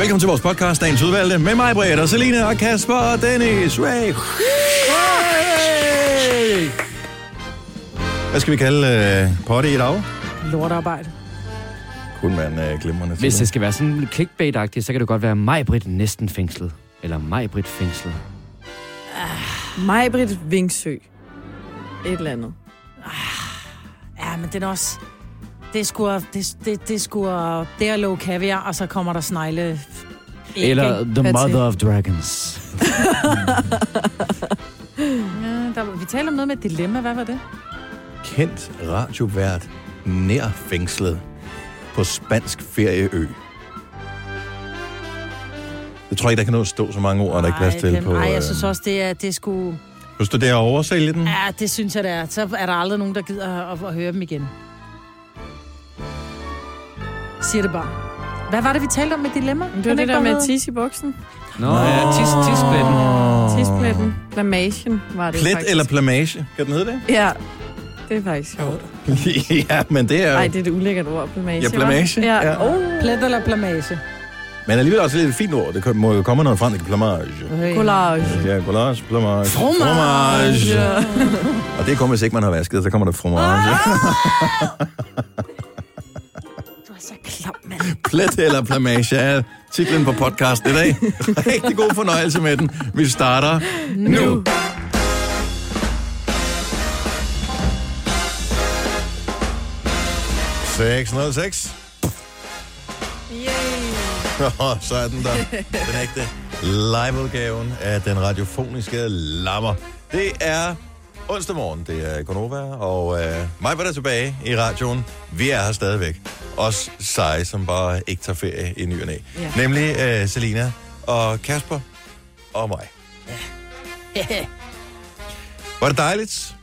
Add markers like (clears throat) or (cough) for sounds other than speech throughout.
Velkommen til vores podcast, Dagens Udvalgte, med mig, Britt, og Selina, og Kasper, og Dennis. Ray. Hvad skal vi kalde uh, potte i dag? Lortarbejde. Kun man uh, glimrende til Hvis det skal være sådan clickbait-agtigt, så kan det godt være Majbrit næsten fængslet. Eller Majbrit fængslet. Majbrit Vingsø. Et eller andet. Ja, men den er også... Det er sgu... Det, det, det er sgu... Det er low caviar, og så kommer der snegle... Eller? The Hvad Mother til? of Dragons. (laughs) Ja, der, vi taler om noget med et dilemma. Hvad var det? Kendt radiovært nær fængslet på spansk ferieø. Jeg tror ikke, der kan nå at stå så mange ord, og der er ikke plads til på... ej, øh, jeg synes også, det er, det er sgu... Hvis du der oversælge den? Ja, det synes jeg, det er. Så er der aldrig nogen, der gider at, at høre dem igen. Siger det bare. Hvad var det, vi talte om med dilemma? Det var det ikke der med tis i buksen. Nå, ja, tis, tispletten. Tispletten. Blamagen var det Plet faktisk. eller plamage? Kan den hedde det? Ja, det er faktisk sjovt. (laughs) ja, men det er Nej, jo... det er det ulækkert ord, blamage. Ja, blamage. hva'? Ja. Ja. Oh. Plet eller blamage? Men alligevel også lidt et fint ord. Det må jo komme noget fransk. Plamage. Collage. Ja, collage, plamage. Fromage. Ja. (laughs) Og det kommer, hvis ikke man har vasket, så kommer der fromage. Er (laughs) så klam, mand. Plet eller plamage er titlen på podcasten i dag. Rigtig god fornøjelse med den. Vi starter nu. Seks nul seks. Yay. så er den der. Den ægte liveudgaven af den radiofoniske lammer. Det er onsdag morgen. Det er Gonova, og øh, mig var der tilbage i radioen. Vi er her stadigvæk. Os seje, som bare ikke tager ferie i ny og næ. Ja. Nemlig øh, Selina og Kasper og mig. (laughs) Var det dejligt?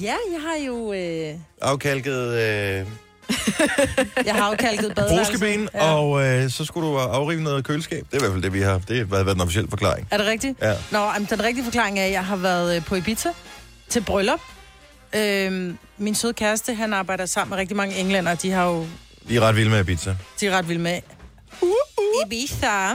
ja, jeg har jo... Øh, Afkalket øh, (laughs) jeg har afkalket badeværelset. bruskeben, ja. og øh, så skulle du afrive noget køleskab. Det er i hvert fald det, vi har. Det har været den officielle forklaring. Er det rigtigt? Ja. Nå, jamen, den rigtige forklaring er, at jeg har været øh, på Ibiza til bryllup. Øhm, min søde kæreste, han arbejder sammen med rigtig mange englænder, de har jo Vi er ret vilde med pizza. de er ret vilde med Ibiza.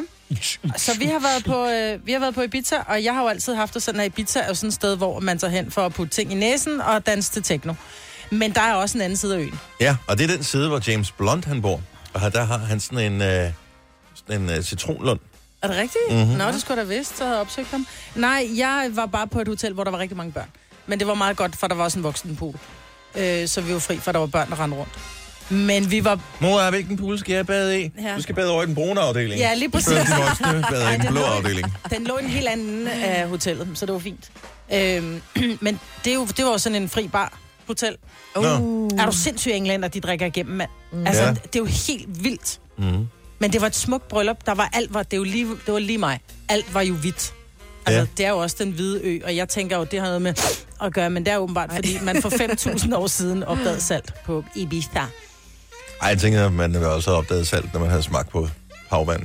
Så vi har været på øh, vi har været på Ibiza, og jeg har jo altid haft det sådan, at Ibiza er jo sådan et sted, hvor man tager hen for at putte ting i næsen og danse til techno. Men der er også en anden side af øen. Ja, og det er den side, hvor James Blunt han bor. Og her- der har han sådan en, øh, sådan en øh, citronlund. Er det rigtigt? Mhm. Mm-hmm. Nå, det skulle jeg da vidst, så havde jeg opsøgt ham. Nej, jeg var bare på et hotel, hvor der var rigtig mange børn. Men det var meget godt, for der var også en voksenpool. Øh, så vi var fri, for der var børn, der rendte rundt. Men vi var... Mor, hvilken pool skal jeg bade i? Ja. Du skal bade over i den brune afdeling. Ja, lige præcis. De voksne bader i den blå lå- afdeling. Den lå i en helt anden af hotellet, så det var fint. Øhm, (clears throat) men det, er jo, det var jo sådan en fri bar hotel. Nå. Uh. Er du sindssyg englænder, de drikker igennem, mand? Mm. Altså, ja. det er jo helt vildt. Mm. Men det var et smukt bryllup. Der var alt, var, det, var lige, det var lige mig. Alt var jo hvidt. Altså, Ja. det er jo også den hvide ø, og jeg tænker jo, det har noget med at gøre, men det er åbenbart, fordi man for (laughs) 5.000 år siden opdagede salt på Ibiza. Ej, jeg tænker, at man vil også have opdaget salt, når man havde smagt på havvand.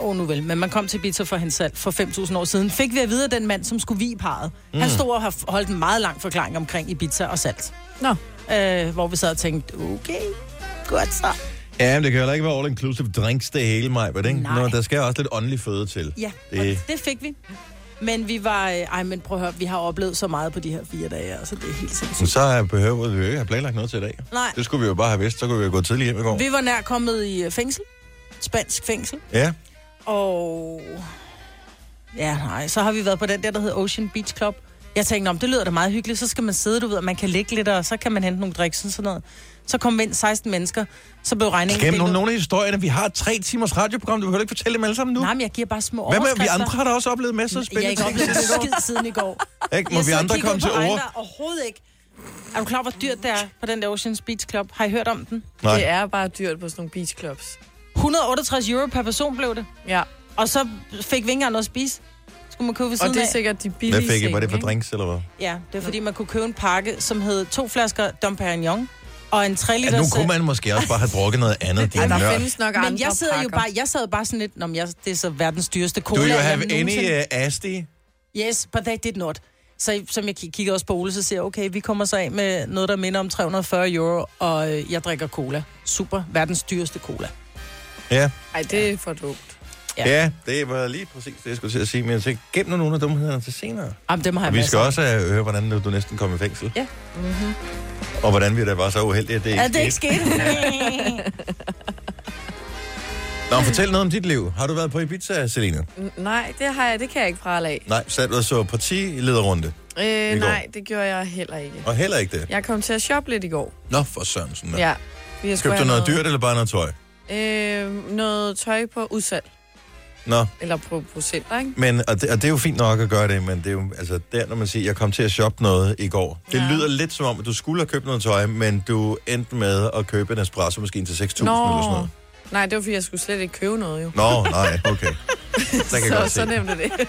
Åh, oh, nu vel. Men man kom til Ibiza for hans salt for 5.000 år siden. Fik vi at vide, at den mand, som skulle vi parret, mm. han stod og har holdt en meget lang forklaring omkring Ibiza og salt. Nå. Øh, hvor vi sad og tænkte, okay, godt så. Ja, men det kan heller ikke være all-inclusive drinks det hele, mig, ikke? Nej. Nå, der skal også lidt åndelig føde til. Ja, Det- og det fik vi. Men vi var... øh, Ej, men prøv at høre, vi har oplevet så meget på de her fire dage, altså det er helt Men sindssygt. så er- behøver vi jo ikke have planlagt noget til i dag. Nej, Det skulle vi jo bare have vidst, så kunne vi jo gå tidligt hjem i går. vi var nær kommet i øh, fængsel. Spansk fængsel. Ja, Og... Ja, nej, så har vi været på den der, der hedder Ocean Beach Club. Jeg tænkte, om det lyder da meget hyggeligt, så skal man sidde, du ved, og man kan ligge lidt, og så kan man hente nogle driks og sådan noget. Så kom vi ind 16 mennesker, så blev regningen... Gennem nogle, nogle af historierne. Vi har tre timers radioprogram, du behøver ikke fortælle dem alle sammen nu. Nej, men jeg giver bare små Hvad med, vi andre har da også oplevet masser af Jeg har spændende ikke oplevet skid siden i går. (laughs) Ikke? Må Jeg vi og andre komme til ord? Overhovedet ikke. Er du klar, hvor dyrt det er på den der Ocean Beach Club? Har I hørt om den? Nej. Det er bare dyrt på sådan nogle beach clubs. 168 euro per person blev det. Ja, Og så fik vi ikke engang noget at spise. Skulle man købe ved og siden det er af. sikkert de billige Hvad fik I? Var det for drinks, eller hvad? Ja, det er fordi, man kunne købe en pakke, som hed to flasker Dom Perignon og en 3 Ja, liters... nu kunne man måske også bare have drukket noget (laughs) andet, din Ej, der nørd. findes nok andre Men jeg sidder jo bare, jeg sad bare sådan lidt, Nå, jeg, det er så verdens dyreste Do cola. you jeg have any nogensinde- uh, Asti? Yes, but they did not. Så som jeg kig- kigger også på Ole, så siger jeg, okay, vi kommer så af med noget, der minder om 340 euro, og øh, jeg drikker cola. Super, verdens dyreste cola. Ja. Ej, det er for dumt. Ja. Ja. det var lige præcis det, jeg skulle til at sige. Men jeg tænkte, gem nu nogle af dumhederne til senere. Jamen, dem har jeg Og vi skal af. også øh, høre, hvordan du næsten kom i fængsel. Ja. Mm-hmm. Og hvordan vi da var så uheldige, at det ikke Ja, det er ikke skete. sket. (laughs) Nå, fortæl noget om dit liv. Har du været på Ibiza, Selina? Nej, det har jeg, det kan jeg ikke prale af. Nej, sat du så partilederrunde. Øh, nej, det gjorde jeg heller ikke. Og heller ikke det. Jeg kom til at shoppe lidt i går. Nå, for Sørensen. Ja. Købte du have noget dyrt eller bare noget tøj? Øh, noget tøj på udsalg. Nå, Eller på, på center, ikke? men, og det, og det er jo fint nok at gøre det, men det er jo, altså, der, når man siger, jeg kom til at shoppe noget i går. Det Ja. lyder lidt som om, at du skulle have købt noget tøj, men du endte med at købe en espresso-maskine til 6.000 eller sådan noget. Nej, det var fordi, jeg skulle slet ikke købe noget, jo. Nå, nej, okay. (laughs) Der kan jeg så, godt se. så nemt er det. (laughs)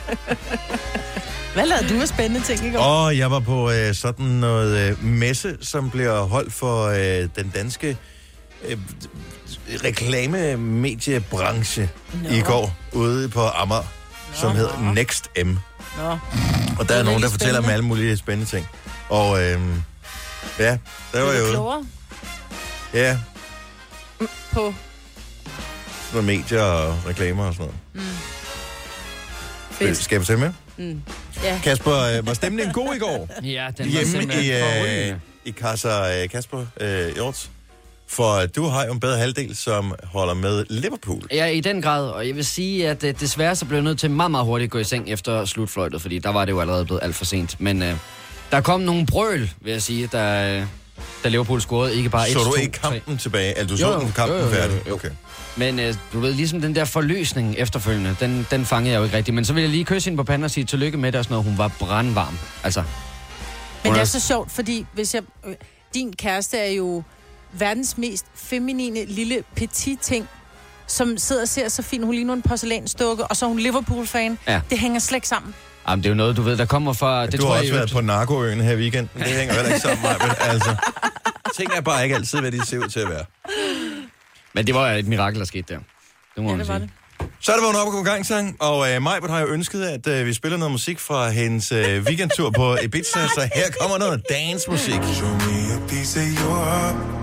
Hvad lavede du af spændende ting i går? Og jeg var på øh, sådan noget øh, messe, som bliver holdt for øh, den danske øh, reklamemediebranche Nå. i går ude på Amager, som Nå. hedder Next M. Nå. Og der er er nogen, der fortæller om alle mulige spændende ting. Og øh, ja, der var jo klogere ja, på... sådan noget medier og reklamer og sådan noget. Fedt. Skal jeg fortælle med? Mm. Ja. Kasper, øh, var stemningen god i går? Ja, den var Hjemme simpelthen i, øh, forrygende. i Casa øh, Kasper øh, Hjort. For øh, du har jo en bedre halvdel, som holder med Liverpool. Ja, i den grad. Og jeg vil sige, at uh, desværre så blev jeg nødt til meget, meget hurtigt at gå i seng efter slutfløjtet, fordi der var det jo allerede blevet alt for sent. Men uh, der kom nogle brøl, vil jeg sige, da, uh, da Liverpool scorede. Ikke bare Så et, du to, ikke tre. kampen tilbage? Altså, du Jo, så jo. den kampen Jo, jo, jo, færdig? jo. Okay. Men uh, du ved, ligesom den der forløsning efterfølgende, den, den fangede jeg jo ikke rigtigt. Men så vil jeg lige kysse hende på panden og sige tillykke med det og sådan noget. Hun var brandvarm. Altså, Men det er- er så sjovt, fordi hvis jeg, øh, din kæreste er jo verdens mest feminine lille petit ting, som sidder og ser så fint. Hun ligner en porcelænsdukke, og så er hun Liverpool-fan. Ja. Det hænger slet ikke sammen. jamen, det er jo noget, du ved, der kommer fra... Det du tror har jeg, også jo- været på Narkoøen her i weekenden. Det hænger heller ikke sammen med men (laughs) altså. Ting er bare ikke altid, hvad de ser ud til at være. Men det var et mirakel, der skete der. Det må Ja, man det var sige. det. Så er det vågnet op og gå i gang, sang. Og øh, Majbert har jo ønsket, at øh, vi spiller noget musik fra hendes øh, weekendtur på Ibiza. Så her kommer noget dance-musik. Show me a piece of your heart,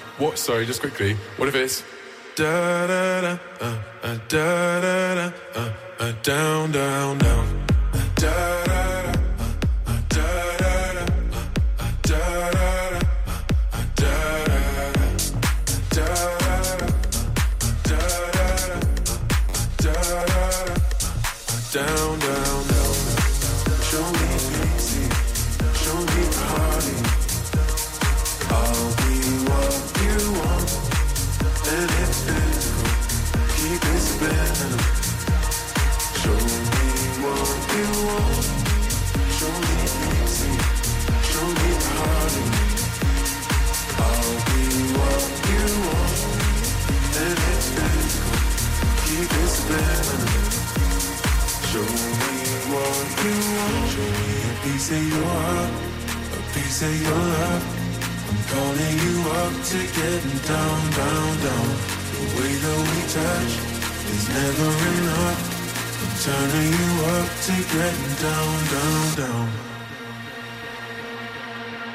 What? Sorry, just quickly. What if it's Da da da, uh, uh, da da da, uh, uh, down, down, down. Uh, da da piece of your heart, a piece of your love. I'm calling you up to getting down, down, down. The way that we touch is never enough. I'm turning you up to getting down, down, down.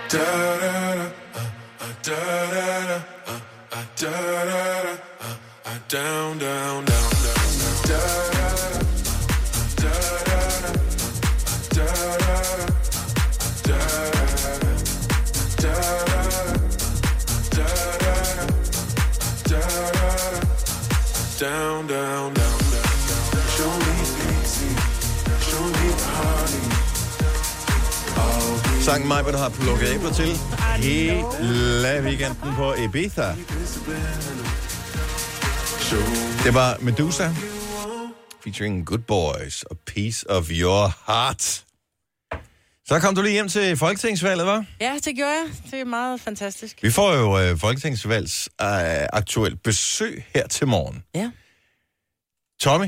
Da da da, uh, uh, da da da, uh, uh, da da da, uh, uh, down, down, down, down, down. Da da da, uh, uh, da da da, uh, da da da. Da down, down, down, down, down. Show me easy, show me party. I'll be Sangen Majbert har plukket æbler til hele weekenden på Ibiza. show me Det var Medusa featuring Good Boys og Piece of Your Heart. Så kom du lige hjem til Folketingsvalget, var? Ja, det gjorde jeg. Det er meget fantastisk. Vi får jo øh, Folketingsvalgs øh, aktuelt besøg her til morgen. Ja. Tommy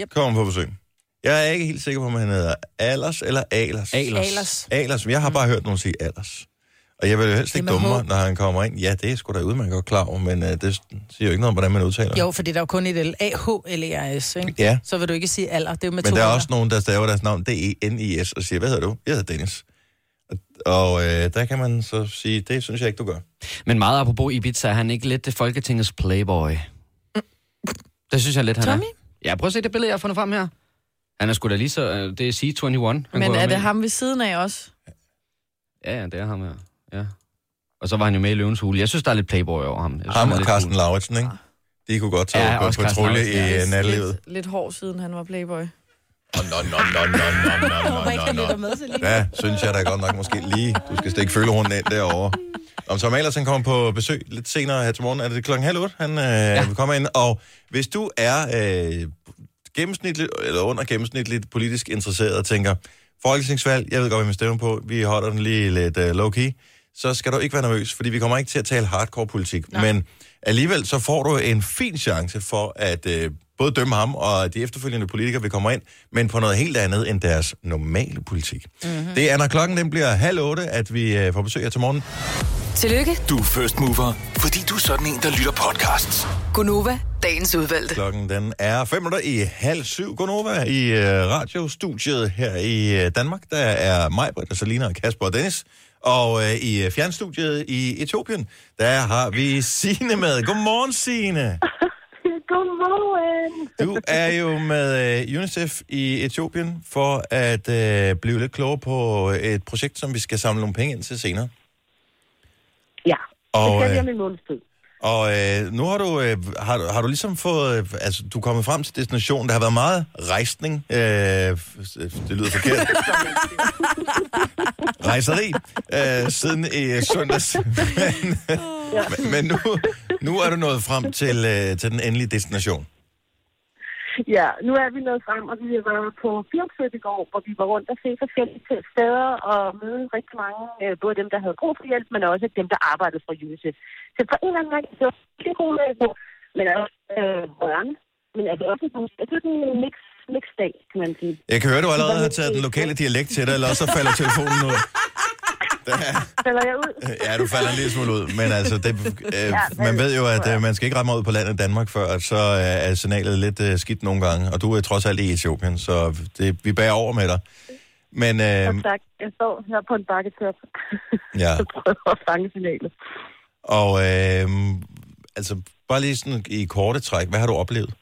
Yep. kommer på besøg. Jeg er ikke helt sikker på, om han hedder Alers eller Alers. Alers. Alers. Alers, jeg har bare hørt nogen sige Alers. Og jeg vil jo helst Det ikke dumme mig, når han kommer ind. Ja, det er sgu da udmærket godt klar over, men uh, det siger jo ikke noget om, hvordan man udtaler. Jo, fordi der er jo kun et L. A-H-L-E-R-S, ikke? Ja. Så vil du ikke sige alder. Det er jo med Men to der er også nogen, der staver deres navn D-E-N-I-S og siger, hvad hedder du? Jeg hedder Dennis. Og, øh, der kan man så sige, det synes jeg ikke, du gør. Men meget apropos Ibiza, er han ikke lidt det Folketingets playboy? Det synes jeg lidt, han Tommy? er. Ja, prøv at se det billede, jeg har fundet frem her. Han er sgu da lige så... øh, Det er C21. Han Men er det med. ham ved siden af også? Ja, ja, det er ham her. Ja. Og så var han jo med i Løvens Hule. Jeg synes, der er lidt playboy over ham. Jeg synes, Ham han er og Carsten. Lauritsen, ikke? De kunne godt tage Ja, ja, på også Carsten patrulje Lauritsen, i ja. øh, nattelivet. Lidt, lidt hård siden han var playboy. Nå, nå, nå, nå, nå, nå, nå, Håber nå, ikke, nå, han lytter nå. med til lige. Ja, synes jeg da godt nok måske lige. Du skal stikke følgerunden ind derovre. Om Tom Alersen kommer på besøg lidt senere her til morgen. Er det klokken halv otte, han øh, ja. kommer ind? Og hvis du er øh, gennemsnitligt eller under gennemsnitligt politisk interesseret og tænker, folketingsvalg, jeg ved godt, hvad vi stemmer på, vi holder den lige lidt øh, low-key, så skal du ikke være nervøs, fordi vi kommer ikke til at tale hardcore politik. Nej. Men alligevel så får du en fin chance for at øh, både dømme ham og de efterfølgende politikere, vi kommer ind, men på noget helt andet end deres normale politik. Mm-hmm. Det er, når klokken den bliver halv otte, at vi øh, får besøg her til morgen. Tillykke, Du er first mover, fordi du er sådan en, der lytter podcasts. Gunova, dagens udvalgte. Klokken den er fem minutter i halv syv. Godnova i øh, radiostudiet her i øh, Danmark. Der er mig, Britta, Salina og Kasper og Dennis. Og øh, i øh, fjernstudiet i Etiopien, der har vi Sine med. Godmorgen, Sine. (laughs) Godmorgen. Du er jo med øh, UNICEF i Etiopien for at øh, blive lidt klogere på et projekt, som vi skal samle nogle penge ind til senere. Ja, Og, det skal øh, vi om en måneds tid. Og øh, nu har du, øh, har, du- har du ligesom fået, øh, altså du er kommet frem til destinationen. Der har været meget rejsning. Øh, det lyder forkert. (laughs) Rejseri. Øh, siden i øh, søndags. (laughs) men, men, nu, nu er du nået frem til, øh, til den endelige destination. (laughs) Ja, nu er vi nået frem, og vi har været på firmsøb i går, hvor vi var rundt og se forskellige steder og møde rigtig mange, øh, både dem, der havde brug for hjælp, men også dem, der arbejdede for UNICEF. Så på en eller anden måde, det var virkelig god dag på, men også øh, rørende. Men altså også jeg synes, det er en mix, mixdag, kan man sige. Jeg kan høre, du allerede har taget den lokale dialekt til dig, eller også så falder telefonen ud. (laughs) Der, Falder jeg ud? (laughs) ja, du falder en lille smule ud, men altså, det, (laughs) øh, man ved jo, at øh, man skal ikke meget ud på landet i Danmark, før at så øh, er signalet lidt øh, skidt nogle gange, og du er trods alt i Etiopien, så det, vi bærer over med dig. Men øh, tak. Jeg står her på en bakketop. Ja. (laughs) Så prøver at fange signalet. Og øh, altså, bare lige sådan i korte træk, hvad har du oplevet?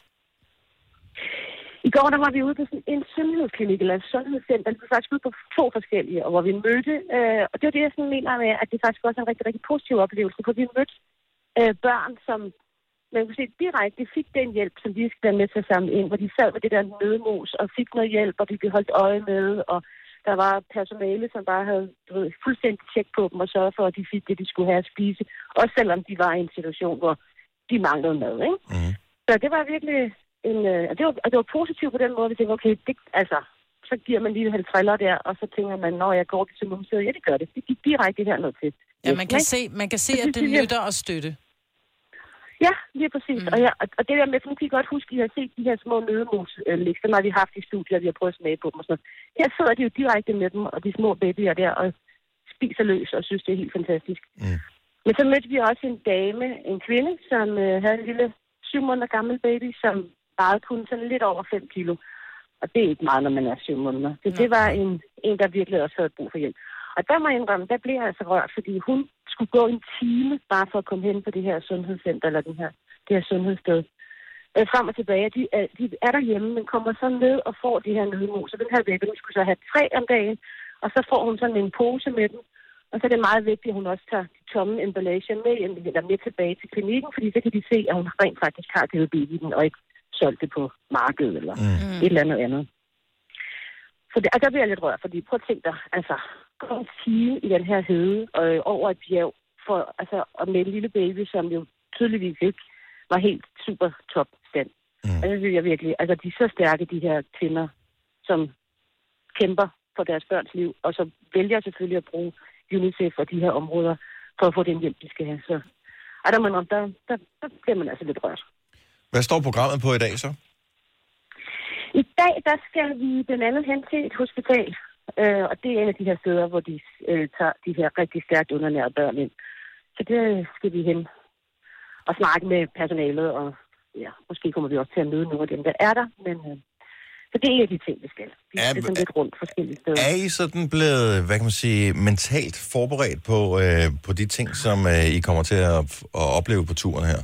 I går der var vi ude på sådan en sundhedsklinik, eller et sundhedscenter. Vi var faktisk ude på to forskellige, og hvor vi mødte, øh, og det er det, jeg sådan mener med, at det faktisk også er en rigtig, rigtig positiv oplevelse, for vi mødte øh, børn, som man kunne se direkte fik den hjælp, som de skal være med til at samle ind, hvor de sad med det der nødmos og fik noget hjælp, og de blev holdt øje med, og der var personale, som bare havde du ved, fuldstændig tjek på dem og sørget for, at de fik det, de skulle have at spise, også selvom de var i en situation, hvor de manglede mad. Ikke? Mm. Så det var virkelig en, øh, det var, det var positivt på den måde, vi tænkte, okay, det, altså, så giver man lige en triller der, og så tænker man, når jeg går til museet, ja, det gør det. Det gik direkte herned til. Ja, man kan Ikke? se, man kan se at det nytter og støtte. Ja, lige præcis. Mm. Og, ja, og- det der med, for nu kan I godt huske, at I har set de her små nødemos, øh, som har vi haft i studiet, og vi har prøvet at smage på dem og sådan noget. Her sidder de jo direkte med dem, og de små babyer der, og spiser løs, og synes, det er helt fantastisk. Mm. Men så mødte vi også en dame, en kvinde, som øh, havde en lille syv måneder gammel baby, som vejede kun sådan lidt over 5 kilo. Og det er ikke meget, når man er syv måneder. Så det var en, en, der virkelig også havde brug for hjælp. Og der må jeg indrømme, der blev jeg altså rørt, fordi hun skulle gå en time bare for at komme hen på det her sundhedscenter, eller den her, det her sundhedssted. Øh, frem og tilbage. De er, de er derhjemme, men kommer så ned og får de her nødmos. Og den her baby, den skulle så have tre om dagen, og så får hun sådan en pose med dem. Og så er det meget vigtigt, at hun også tager de tomme emballage med, eller med tilbage til klinikken, fordi så kan de se, at hun rent faktisk har babyen, og ikke solgt det på markedet eller Mm. et eller andet andet. Så det, altså, der bliver jeg lidt rørt, fordi prøv at tænke dig, altså, gå en time i den her hede øh, over et bjerg, for, altså, og med en lille baby, som jo tydeligvis ikke var helt super top stand. Mm. Mm. Altså, det vil jeg virkelig, altså, de er så stærke, de her kvinder, som kæmper for deres børns liv, og så vælger selvfølgelig at bruge UNICEF og de her områder, for at få den hjælp, de skal have. Så ej, der, man, der, der, der bliver man altså lidt rørt. Hvad står programmet på i dag så? I dag, der skal vi blandt andet hen til et hospital, øh, og det er en af de her steder, hvor de øh, tager de her rigtig stærkt undernærede børn ind. Så det skal vi hen og snakke med personalet, og ja, måske kommer vi også til at møde nogle af dem, der er der, men øh, så det er en af de ting, vi skal. Vi Er- skal sådan lidt rundt forskellige steder. Er I sådan blevet, hvad kan man sige, mentalt forberedt på, øh, på de ting, som øh, I kommer til at, at opleve på turen her?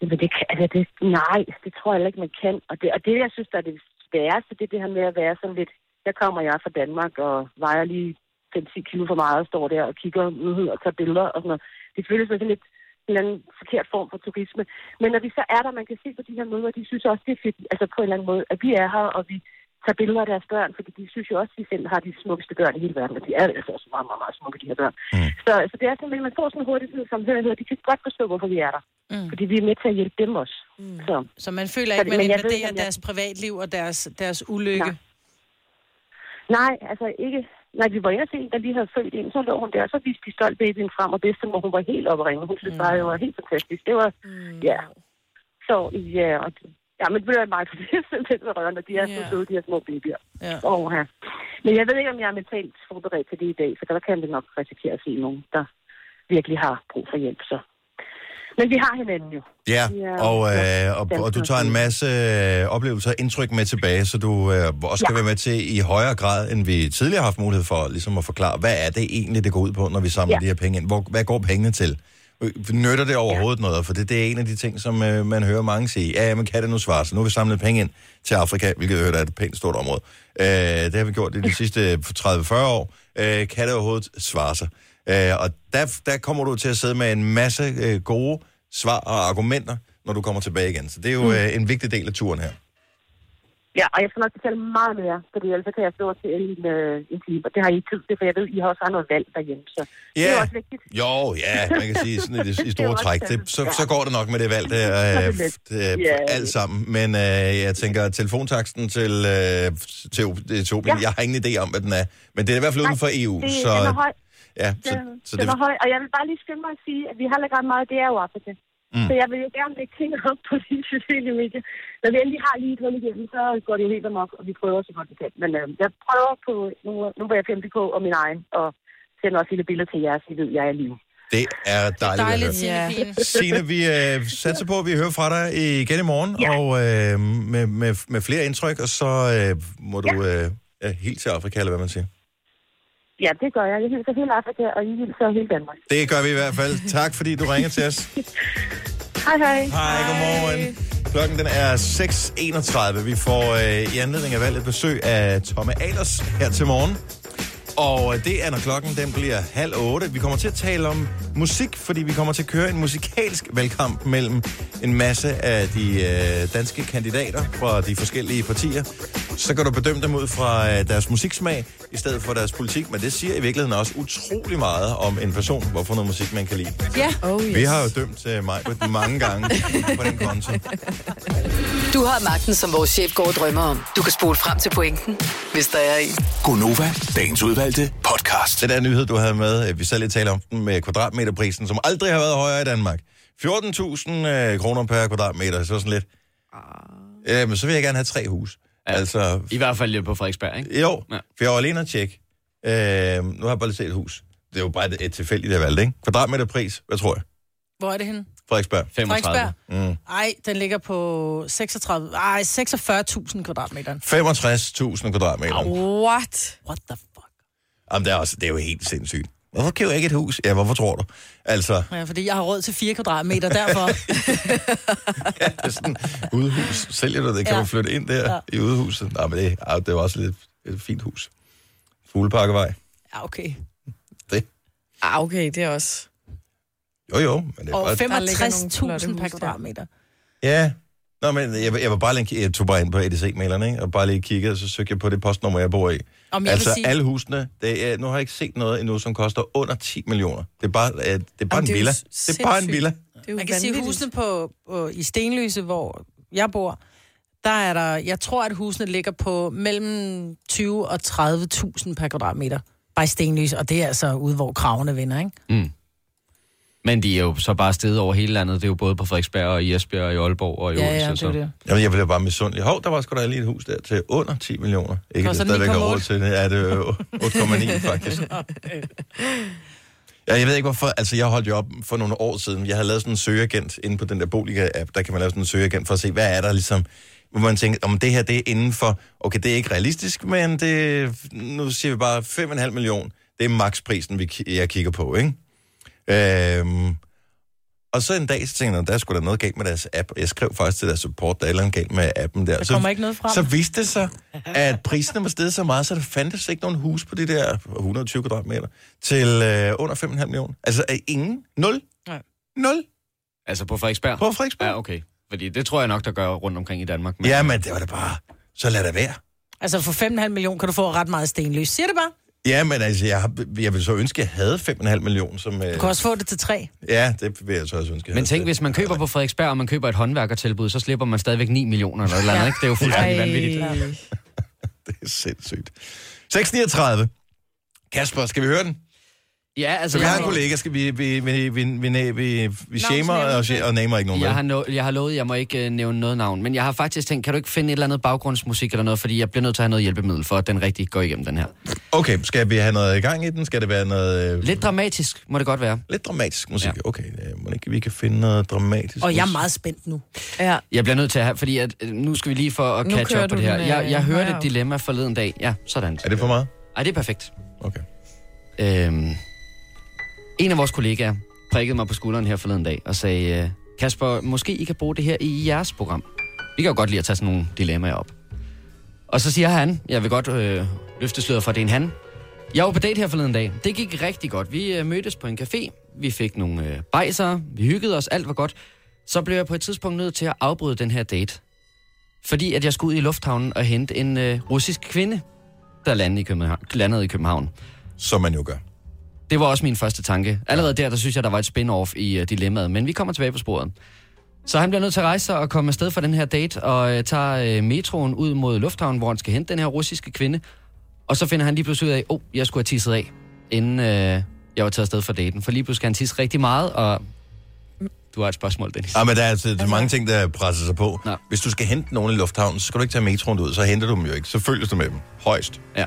Jamen, det, altså, det, nej, det tror jeg heller ikke, man kan. Og det, og det, jeg synes, der er det sværeste, det er det her med at være sådan lidt... Der kommer jeg fra Danmark og vejer lige 5-10 kilo for meget, og står der og kigger ud og tager billeder og sådan noget. Det føles sådan lidt en eller anden forkert form for turisme. Men når vi så er der, man kan se på de her møder, de synes også, det er fedt, altså på en eller anden måde, at vi er her, og vi tager billeder af deres børn, fordi de synes jo også, at de selv har de smukkeste børn i hele verden, og de er altså også meget, meget, meget smukke, de her børn. Mm. Så, så det er sådan, at man får sådan en hurtig samhørighed, de kan godt forstå, hvorfor vi er der. Mm. Fordi vi er med til at hjælpe dem også. Mm. Så. Så man føler ikke, det- man men jeg ved invaderer jeg- deres privatliv og deres, deres ulykke. Nej. Nej, altså ikke. Nej, vi var inde og se, en, der lige havde født ind, så lå hun der, og så viste de stolt babyen frem, og bedstemor, hun var helt oppe at ringe. Hun synes bare, det var helt fantastisk. Det var, mm. ja. Så, ja, og, ja, men det var meget, for det er simpelthen så rørende, de er så Ja. søde, de her små babyer. Ja. Og, ja. Men jeg ved ikke, om jeg er mentalt forberedt til det i dag, for der kan det nok risikere at se nogen, der virkelig har brug for hjælp, så. Men vi har hinanden jo. Ja, Ja, og, ja. øh, og, og du tager en masse øh, oplevelser og indtryk med tilbage, så du øh, også skal Ja. være med til i højere grad, end vi tidligere har haft mulighed for, ligesom at forklare, hvad er det egentlig, det går ud på, når vi samler Ja. de her penge ind? Hvor, hvad går pengene til? Øh, Nytter det overhovedet noget? For det, det er en af de ting, som øh, man hører mange sige. Ja, men kan det nu svare sig? Nu har vi samlet penge ind til Afrika, hvilket hørte er et pænt stort område. Øh, det har vi gjort i de sidste 30-40 år. Øh, kan det overhovedet svare sig? Øh, og der, der kommer du til at sidde med en masse øh, gode svar og argumenter, når du kommer tilbage igen. Så det er jo øh, en vigtig del af turen her. Ja, og jeg skal nok fortælle meget mere, fordi ellers kan jeg stå til en, øh, en time, og det har I tid til, for jeg ved, I har også har noget valg derhjemme, så det er også vigtigt. Jo, ja, man kan sige sådan i, det- i (laughs) Det store også træk. Det, så, ja. så går det nok med det valg er øh, det det, Ja. alt sammen. Men øh, jeg tænker, telefontaksten til, øh, til Etiopien, Ja. jeg har ingen idé om, hvad den er. Men det er i hvert fald uden for EU. det, så, den er høj. ja, så, Den, så den det, er høj, og jeg vil bare lige skynde mig at sige, at vi har ikke ret meget, det er jo Afrika. Mm. Så jeg vil jo gerne lægge ting op på de sociale medier. Når vi endelig har lige et hul igennem, så går det jo helt amok, og vi prøver så godt vi kan. Men øh, jeg prøver på, nu, nu var jeg 50 på, og min egen, og sender også lille billeder til jer, så I ved, at jeg er i live. det er dejligt, Dejligt, at høre. Pien. Signe, vi øh, satser på, at vi hører fra dig igen i morgen, Ja. og øh, med, med, med flere indtryk, og så øh, må du øh, ja, helt til Afrika, eller hvad man siger. Ja, det gør jeg. Jeg hilser hele Afrika, og I hilser hele Danmark. Det gør vi i hvert fald. Tak, fordi du ringer til os. (laughs) Hej, hej. Hej, godmorgen. Klokken den er 6.31. Vi får øh, i anledning af valget besøg af Tomme Alers her til morgen. Og øh, det er, når klokken den bliver halv otte. Vi kommer til at tale om musik, fordi vi kommer til at køre en musikalsk valgkamp mellem en masse af de øh, danske kandidater fra de forskellige partier. Så kan du bedømme dem ud fra øh, deres musiksmag, i stedet for deres politik. Men det siger i virkeligheden også utrolig meget om en person, hvorfor noget musik man kan lide. Ja. Oh, yes. Vi har jo dømt uh, mig mange gange på den konto. Du har magten, som vores chef går og drømmer om. Du kan spole frem til pointen, hvis der er en. Gonova, dagens udvalgte podcast. Den der nyhed, du havde med, øh, vi selv lige taler om den med kvadratmeterprisen, som aldrig har været højere i Danmark. 14.000 øh, kroner per kvadratmeter, så sådan lidt. Øh, men så vil jeg gerne have tre hus. Ja. Altså, I hvert fald lidt på Frederiksberg, ikke? jo, Ja. for jeg var alene at tjekke. Øh, nu har jeg bare lige set et hus. Det er jo bare et, et tilfældigt, jeg valgte, ikke? Kvadratmeterpris, hvad tror jeg? Hvor er det henne? Frederiksberg. 35. Frederiksberg? Mm. Ej, den ligger på 36, ej, 46.000 kvadratmeter. 65.000 kvadratmeter. What? What the fuck? Jamen, det er, også, det er jo helt sindssygt. Hvorfor køber jeg ikke et hus? Ja, hvorfor tror du? Altså, Ja, fordi jeg har råd til 4 kvadratmeter, derfor. (laughs) ja, det er sådan udhus. Sælger du det? Kan Ja. du flytte ind der Ja. i udhuset? Nej, men det, det er også lidt et fint hus. Fugleparkevej. Ja, okay. Det. Ah, okay, det er også... Jo, jo. Men det er Og bare... Der ligger nogle flotte 65.000 per kvadratmeter. Ja. Nå, men jeg, jeg var bare lige, jeg tog bare ind på EDC-malerne, ikke? og bare lige kiggede, og så søgte jeg på det postnummer, jeg bor i. Om jeg altså, sige, alle husene, det er, nu har jeg ikke set noget endnu, som koster under 10 millioner. Det er bare, øh, det er bare Jamen, en det er villa. Det er bare en sindssygt. villa. Det er man kan sige, vanvittigt. husene på, på, i Stenløse, hvor jeg bor, der er der, jeg tror, at husene ligger på mellem 20 og 30.000 per kvadratmeter. Bare i Stenløse, og det er altså ude, hvor kravene vinder, ikke? Mm. Men de er jo så bare stedet over hele landet. Det er jo både på Frederiksberg og i Esbjerg og i Aalborg og i Ja, Odense. ja, det så- er det. Jamen, jeg blev bare misundelig. Hov, der var sgu da lige et hus der til under 10 millioner. Ikke, Koster det stadigvæk har 9,8. råd til det. Ja, det er 8,9 faktisk. (laughs) Ja, jeg ved ikke hvorfor. Altså, jeg holdt jo op for nogle år siden. Jeg havde lavet sådan en søgeagent inde på den der Boliga-app. Der kan man lave sådan en søgeagent for at se, hvad er der ligesom... Hvor man tænker, om det her det er inden for... Okay, det er ikke realistisk, men det, nu siger vi bare 5,5 millioner. Det er maksprisen, vi, jeg kigger på, ikke? Øhm, og så en dag, så tænkte jeg, der er sgu da noget galt med deres app. Jeg skrev faktisk til deres support, der er et eller andet galt med appen der. Der så, kommer ikke noget frem. så viste det sig, at priserne var steget så meget, så der fandtes ikke nogen hus på de der 120 kvadratmeter til øh, under 5,5 millioner. Altså øh, ingen. Nul. Nej. Nul Altså på Frederiksberg? på Frederiksberg. Ja, okay. Fordi det tror jeg nok, der gør rundt omkring i Danmark. Men... Ja, men det var da bare... Så lad det være. Altså for 5,5 millioner kan du få ret meget stenløs. Siger det bare. Ja, men altså, jeg, har, jeg vil så ønske, at jeg havde 5,5 millioner. Som, øh, Du kan også få det til 3. Ja, det vil jeg så også ønske. Men tænk, hvis man køber på Frederiksberg, og man køber et håndværkertilbud, så slipper man stadigvæk 9 millioner eller eller andet, ikke? Det er jo fuldstændig vanvittigt. (laughs) Det er sindssygt. 639. Kasper, skal vi høre den? Ja, altså... Så vi har en kollega, skal vi, vi, vi, vi, vi, vi, vi, shamer og, og namer ikke nogen Jeg har, no, jeg har lovet, jeg må ikke uh, nævne noget navn, men jeg har faktisk tænkt, kan du ikke finde et eller andet baggrundsmusik eller noget, fordi jeg bliver nødt til at have noget hjælpemiddel, for at den rigtig går igennem den her. Okay, skal vi have noget i gang i den? Skal det være noget øh, Lidt dramatisk må det godt være. lidt dramatisk musik? Ja. Okay, øh, må ikke vi kan finde noget dramatisk Og jeg er meget spændt nu. Ja. Jeg bliver nødt til at have, fordi at, nu skal vi lige for at catch up på det her. den, Jeg, jeg hørte et dilemma forleden dag. Ja, sådan. Er det for meget? Ej, det er perfekt. Okay. Øhm, en af vores kollegaer prikkede mig på skulderen her forleden dag og sagde, øh, Kasper, måske I kan bruge det her i jeres program. Vi kan jo godt lide at tage sådan nogle dilemmaer op. Og så siger han, jeg vil godt øh, løfte sløret for, at det er en han. Jeg var på date her forleden dag. Det gik rigtig godt. Vi øh, mødtes på en café. Vi fik nogle øh, bajsere. Vi hyggede os. Alt var godt. Så blev jeg på et tidspunkt nødt til at afbryde den her date. Fordi at jeg skulle ud i lufthavnen og hente en øh, russisk kvinde, der landede i København. Landede i København. Som man jo gør. Det var også min første tanke. Allerede der, der synes jeg, der var et spin-off i uh, dilemmaet, men vi kommer tilbage på sporet. Så han bliver nødt til at rejse sig og komme afsted for den her date, og uh, tager uh, metroen ud mod lufthavnen, hvor han skal hente den her russiske kvinde. Og så finder han lige pludselig ud af, oh, jeg skulle have tisset af, inden uh, jeg var taget afsted for daten. For lige pludselig skal han tisse rigtig meget, og du har et spørgsmål, Dennis. Ja, men der er altså, der er mange ting, der presser sig på. Nå. Hvis du skal hente nogen i lufthavnen, så skal du ikke tage metroen ud, så henter du dem jo ikke. Så følges du med dem. Højst. Ja.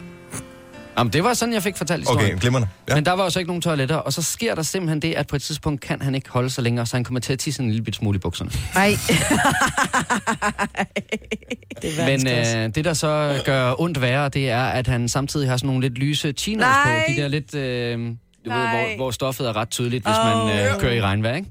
Jamen, det var sådan, jeg fik fortalt historien. Okay, glimrende. Ja. Men der var også ikke nogen toiletter, og så sker der simpelthen det, at på et tidspunkt kan han ikke holde sig længere, så han kommer til at tisse en lille bit smule i bukserne. Ej. (laughs) Det er Men øh, det, der så gør ondt værre, det er, at han samtidig har sådan nogle lidt lyse chinos Nej. på. De der lidt, øh, du ved, Nej. hvor, hvor stoffet er ret tydeligt, hvis Åh. man øh, kører i regnvejr, ikke?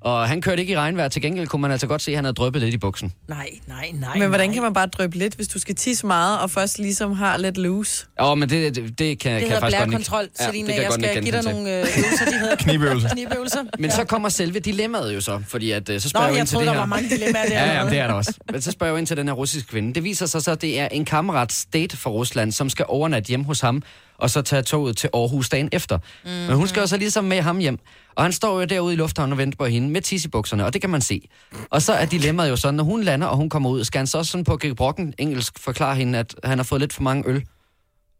Og han kørte ikke i regnvejr. Til gengæld kunne man altså godt se, at han havde drøbet lidt i buksen. Nej, nej, nej. Men hvordan nej. kan man bare drøbe lidt, hvis du skal tisse meget, og først ligesom har lidt loose? Åh, men det, det, det kan, Det kan jeg faktisk godt blærekontrol, nikke- ja, Selina. det kan jeg godt skal give dig nogle øh, øvelser, de hedder (laughs) Knibøvelser. knibøvelser. (laughs) Men så kommer selve dilemmaet jo så, fordi at, øh, så Nå, spørger jeg jeg ind til troede, det der her. var mange dilemmaer der. (laughs) Ja, ja, det er der også. Men så spørger jeg ind til den her russiske kvinde. Det viser sig så, at det er en kammerats date fra Rusland, som skal overnatte hjem hos ham, og så tage toget til Aarhus dagen efter. Mm. Men hun skal jo så ligesom med ham hjem. Og han står jo derude i lufthavnen og venter på hende med tis i bukserne, og det kan man se. Og så er dilemmaet jo sådan, når hun lander, og hun kommer ud, skal han så også sådan på gebrokken engelsk forklare hende, at han har fået lidt for mange øl,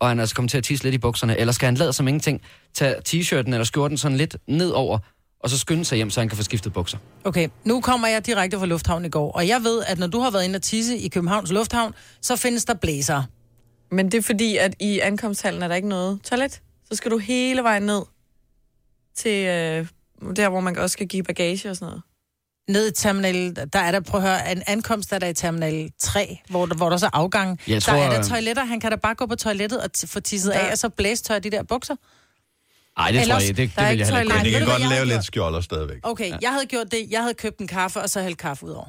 og han er altså kommet til at tisse lidt i bukserne, eller skal han lade som ingenting, tage t-shirten eller skjorten sådan lidt ned over, og så skynde sig hjem, så han kan få skiftet bukser. Okay, nu kommer jeg direkte fra Lufthavn i går, og jeg ved, at når du har været inde og tisse i Københavns Lufthavn, så findes der blæser. Men det er fordi, at i ankomsthallen er der ikke noget toilet. Så skal du hele vejen ned til øh, der, hvor man også skal give bagage og sådan noget. Ned i terminal, der er der, prøv at høre, en ankomst er der i terminal 3, hvor, der- hvor der så er afgang. Jeg der tror, er der øh, toiletter, han kan da bare gå på toilettet og t- få tisset Der- af, og så blæstøj de der bukser. Nej, det Ellers- tror jeg, det, det der vil jeg ikke heller ikke. Men det kan godt lave lidt skjolder stadigvæk. Okay, jeg havde gjort det. Jeg havde købt en kaffe, og så hældt kaffe ud over.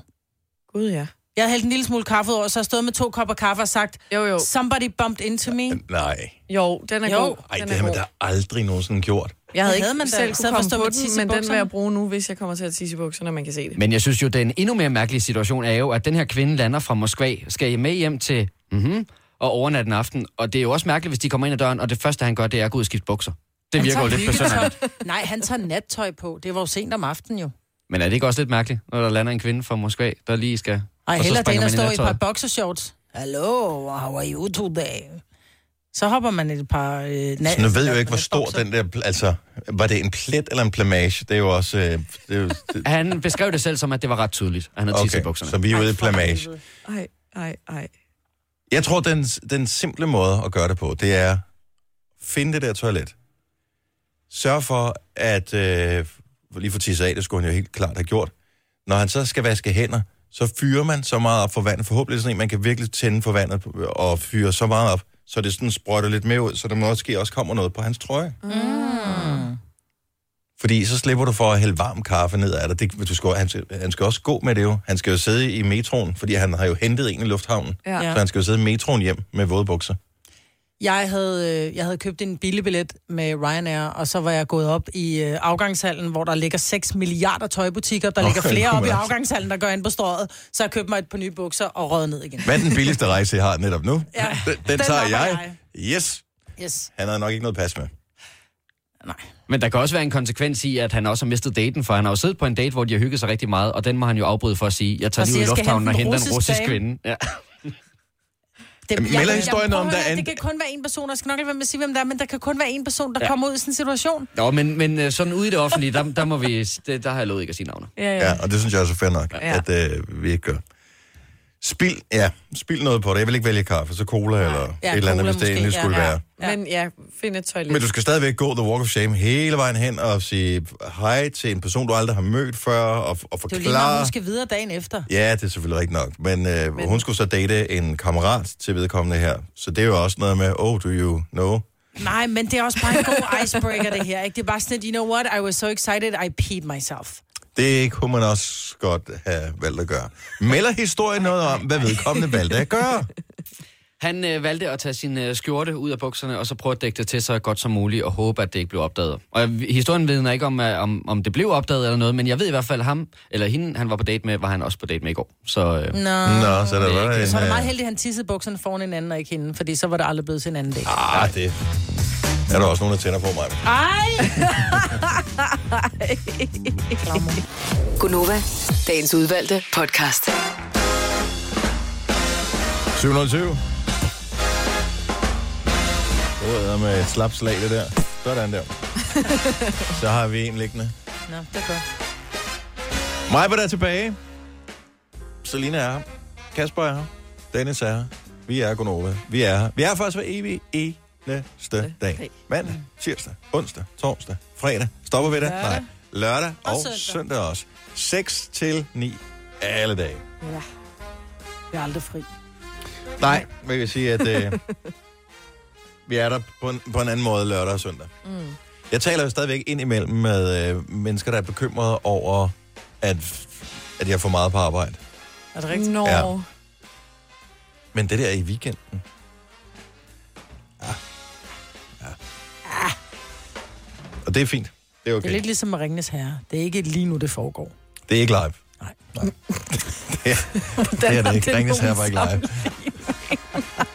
Gud, ja. Jeg havde hældt en lille smule kaffe ud over, så jeg stod med to kopper kaffe og sagt, Jo, jo. somebody bumped into me. Nej. Jo, den er Jo. god. Ej, den det er har man da aldrig nogensinde gjort. Jeg havde ikke havde man da, i selv kunne komme på den, men den vil jeg bruge nu, hvis jeg kommer til at tisse i bukserne, man kan se det. Men jeg synes jo, den endnu mere mærkelige situation er jo, at den her kvinde lander fra Moskva, skal med hjem til mm og overnatte en aften. Og det er jo også mærkeligt, hvis de kommer ind ad døren, og det første, han gør, det er at gå ud og skifte bukser. Det Han virker jo lidt hyggetøj. Nej, han tager nattøj på. Det var jo sent om aftenen jo. Men er det ikke også lidt mærkeligt, når der lander en kvinde fra Moskva, der lige skal... Ej, og så heller det springer end at man stå i et par boxershorts. Hello, how are you today? Så hopper man et par... Øh, na- Så nu ved jeg jo ikke, hvor stor den der... Altså, var det en plet eller en plamage? Det er jo også... Øh, det er jo, det, (laughs) Han beskrev det selv som, at det var ret tydeligt, at han havde tisset i okay, bukserne. så vi er ude i plamage. Ej, ej, ej. Jeg tror, den, den simple måde at gøre det på, det er finde det der toilet. Sørg for, at... Øh, lige for tisse af, det skulle han jo helt klart have gjort. Når han så skal vaske hænder, så fyrer man så meget op for vandet. Forhåbentlig sådan en, man kan virkelig tænde for vandet og fyre så meget op, så det sådan sprøjter lidt mere ud, så der måske også kommer noget på hans trøje. Mm. Fordi så slipper du for at hælde varm kaffe ned af dig. Det, du skal, han, skal, han skal også gå med det jo. Han skal jo sidde i metroen, fordi han har jo hentet en i lufthavnen. Ja. Så han skal jo sidde i metroen hjem med våde bukser. Jeg havde, øh, jeg havde købt en billigbillet med Ryanair, og så var jeg gået op i øh, afgangshallen, hvor der ligger 6 milliarder tøjbutikker. Der Nå, ligger flere op i afgangshallen, der går ind på strøget. Så jeg købte mig et par nye bukser og rød ned igen. Hvad er den billigste rejse, jeg har netop nu? Ja, den, den, den tager napper jeg. Yes. Yes. Han har nok ikke noget pas med. Men der kan også være en konsekvens i, at han også har mistet daten, for han har jo siddet på en date, hvor de har hygget sig rigtig meget, og den må han jo afbryde for at sige, jeg tager lige ud i jeg lufthavnen og hente en henter en russisk russisk dame. kvinde. Ja. Det, Melder jeg- historien jeg- om, der er en- Det kan kun være en person, og jeg skal nok lade være med at sige, hvem der er, men der kan kun være en person, der Ja. ja. kommer ud i sådan en situation. Nå, men, men øh, sådan ude i det offentlige, der, der, må vi, det, der har jeg lovet ikke at sige navne. Ja, ja. Ja, og det synes jeg også er fair nok, Ja. at øh, vi ikke gør. Spil, ja, spil noget på det. Jeg vil ikke vælge kaffe, så cola eller Ja, et eller andet, hvis det ja, skulle ja. være. Ja. Men ja, find et toilet. Men du skal stadigvæk gå the walk of shame hele vejen hen og sige hej til en person, du aldrig har mødt før, og, og Det er lige meget, forklare... hun skal videre dagen efter. Ja, det er selvfølgelig rigtigt nok. Men, øh, Men hun skulle så date en kammerat til vedkommende her. Så det er jo også noget med, oh, do you know? Nej, men det er også bare en god icebreaker, det her. Ikke? Det er bare sådan, you know what, I was so excited, I peed myself. Det kunne man også godt have valgt at gøre. Melder historien noget om, hvad vedkommende valgte at gøre? Han øh, valgte at tage sin øh, skjorte ud af bukserne, og så prøve at dække det til så godt som muligt, og håbe, at det ikke blev opdaget. Og jeg, historien vidner ikke om, øh, om, om det blev opdaget eller noget, men jeg ved i hvert fald, ham, eller hende, han var på date med, var han også på date med i går. Så øh, Nå. Nå, så er der Det er var en... Så er det øh, meget heldigt, at han tissede bukserne foran en anden og ikke hende, fordi så var det aldrig blevet til en anden dag. Ah, det er der også nogen, der tænder på mig. Ej! (laughs) Gunova, dagens udvalgte podcast. 707. Det er med et slap slag, det der. Sådan der. (laughs) Så har vi en liggende. Nå, det er godt. Majbert er tilbage. Selina er her. Kasper er her. Dennis er her. Vi er Gunova. Vi er her. Vi er faktisk hver evig eneste dag. Mandag, tirsdag, onsdag, torsdag, fredag. Stopper vi det? Lørdag. Nej. Lørdag og, Og søndag. søndag. også. 6 til 9 alle dage. Ja. Jeg er aldrig fri. Nej, men jeg vil sige, at øh, vi er der på en, på en anden måde lørdag og søndag. Mm. Jeg taler jo stadigvæk ind imellem med øh, mennesker, der er bekymrede over, at, at jeg får meget på arbejde. Er det rigtigt? Nå. Ja. Men det der er i weekenden. Og det er fint. Det er okay. Det er lidt ligesom med Ringnes Herre. Det er ikke lige nu, det foregår. Det er ikke live. Nej. Nej. (laughs) det, er, det er det ikke. Ringes her var ikke live.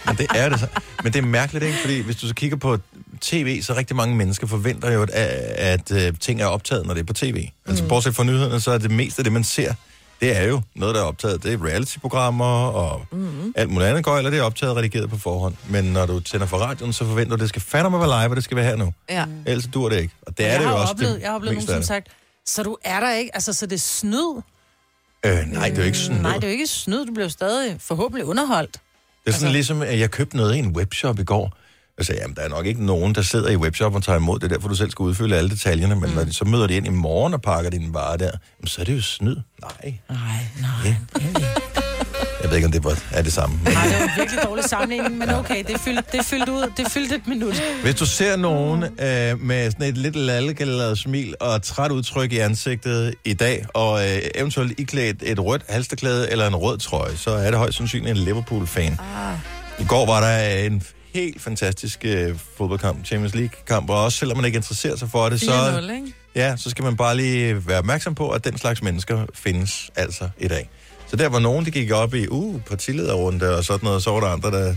Men det er det så. Men det er mærkeligt, ikke? Fordi hvis du så kigger på tv, så rigtig mange mennesker forventer jo, at, at, at ting er optaget, når det er på tv. Altså bortset fra nyhederne, så er det meste af det, man ser, det er jo noget, der er optaget. Det er reality-programmer og mm. alt muligt andet gøjl, og det er optaget og redigeret på forhånd. Men når du tænder for radioen, så forventer du, at det skal fandme være live, og det skal være her nu. Ja. Ellers dur det ikke. Og det er jeg det jo også. oplevet, det jeg har oplevet nogen, som sagt, så du er der ikke, altså så det er snyd. Øh, nej, det er jo ikke sådan Nej, det er jo ikke snyd, du bliver stadig forhåbentlig underholdt. Det er sådan Altså- ligesom, at jeg købte noget i en webshop i går. Jeg sagde, jamen, der er nok ikke nogen, der sidder i webshop og tager imod det, er derfor du selv skal udfylde alle detaljerne. Men mm. når de, så møder de ind i morgen og pakker dine varer der, jamen, så er det jo snyd. Nej, Nej, nej. jeg ved ikke, om det var- er det samme. Men Nej, det var en virkelig dårlig sammenligning, men okay, det fyldte, det fyldte ud. Det fyldte et minut. hvis du ser nogen øh, med sådan et lidt lallegaleret smil og træt udtryk i ansigtet i dag, og øh, eventuelt iklædt et rødt halsterklæde eller en rød trøje, så er det højst sandsynligt en Liverpool-fan. Ah. I går var der en helt fantastisk øh, fodboldkamp, Champions League-kamp, og også selvom man ikke interesserer sig for det, så, 4-0, ikke? ja, så skal man bare lige være opmærksom på, at den slags mennesker findes altså i dag. Så der var nogen, der gik op i uh, partilederrunde og sådan noget, så var der andre, der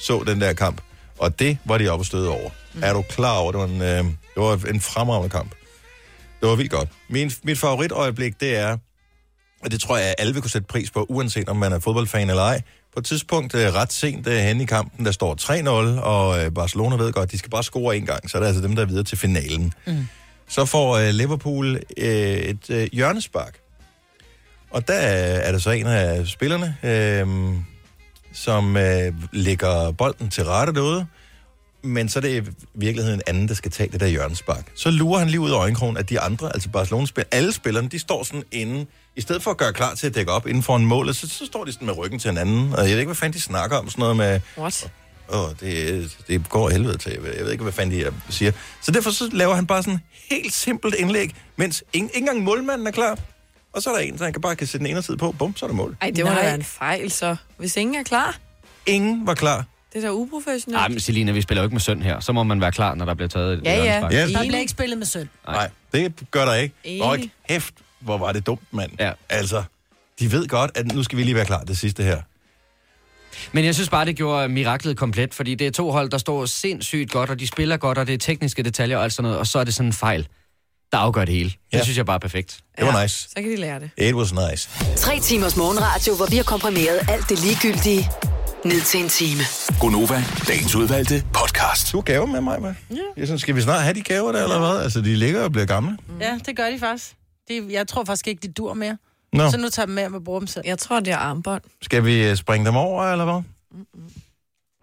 så den der kamp. Og det var de oppe og støde over. Mm. Er du klar over, det var en, øh, det var en fremragende kamp. Det var vildt godt. Min, mit favoritøjeblik, det er, og det tror jeg, at alle vil kunne sætte pris på, uanset om man er fodboldfan eller ej, På et tidspunkt øh, ret sent øh, hen i kampen, der står 3-0, og øh, Barcelona ved godt, at de skal bare score en gang, så er det altså dem, der er videre til finalen. Mm. Så får øh, Liverpool øh, et øh, hjørnespark. Og der er der så en af spillerne, øh, som øh, lægger bolden til rette derude, men så er det i virkeligheden en anden, der skal tage det der hjørnespark. Så lurer han lige ud af øjenkrogen, at de andre, altså barcelona spil alle spillerne, de står sådan inde, i stedet for at gøre klar til at dække op inden for en mål, så, så står de sådan med ryggen til hinanden, og jeg ved ikke, hvad fanden de snakker om, sådan noget med, What? åh, det, det går af helvede til, jeg ved ikke, hvad fanden de siger. Så derfor så laver han bare sådan helt simpelt indlæg, mens ikke, ikke engang målmanden er klar, og så er der en, så han kan bare kan sætte den ene side på, bum, så er der mål. Ej, det må da være en fejl, så. Hvis ingen er klar, Ingen var klar. Det er da uprofessionelt. Nej, men Selina, vi spiller jo ikke med søn her. Så må man være klar, når der bliver taget et Ja, ja. hjørnespark. Ja, Der bliver ikke spillet med søn. Nej, det gør der ikke. Enig. Og hæft, hvor var det dumt, mand. Ja. Altså, de ved godt, at nu skal vi lige være klar det sidste her. Men jeg synes bare, det gjorde miraklet komplet, fordi det er to hold, der står sindssygt godt, og de spiller godt, og det er tekniske detaljer og alt sådan noget, og så er det sådan en fejl, der afgør det hele. Det Ja. synes jeg bare er perfekt. Det var nice. Så kan de lære det. It was nice. Tre timers morgenradio, hvor vi har komprimeret alt det ligegyldige ned til en time. Gonova, dagens udvalgte podcast. Du har gaver med mig, hva'? Ja. Jeg synes, skal vi snart have de gaver der, eller hvad? Altså, de ligger og bliver gamle. Ja, det gør de faktisk. De, jeg tror faktisk ikke, de dur mere. Nå, Så nu tager dem med og bruger dem selv. Jeg tror, det er armbånd. skal vi øh, springe dem over, eller hvad?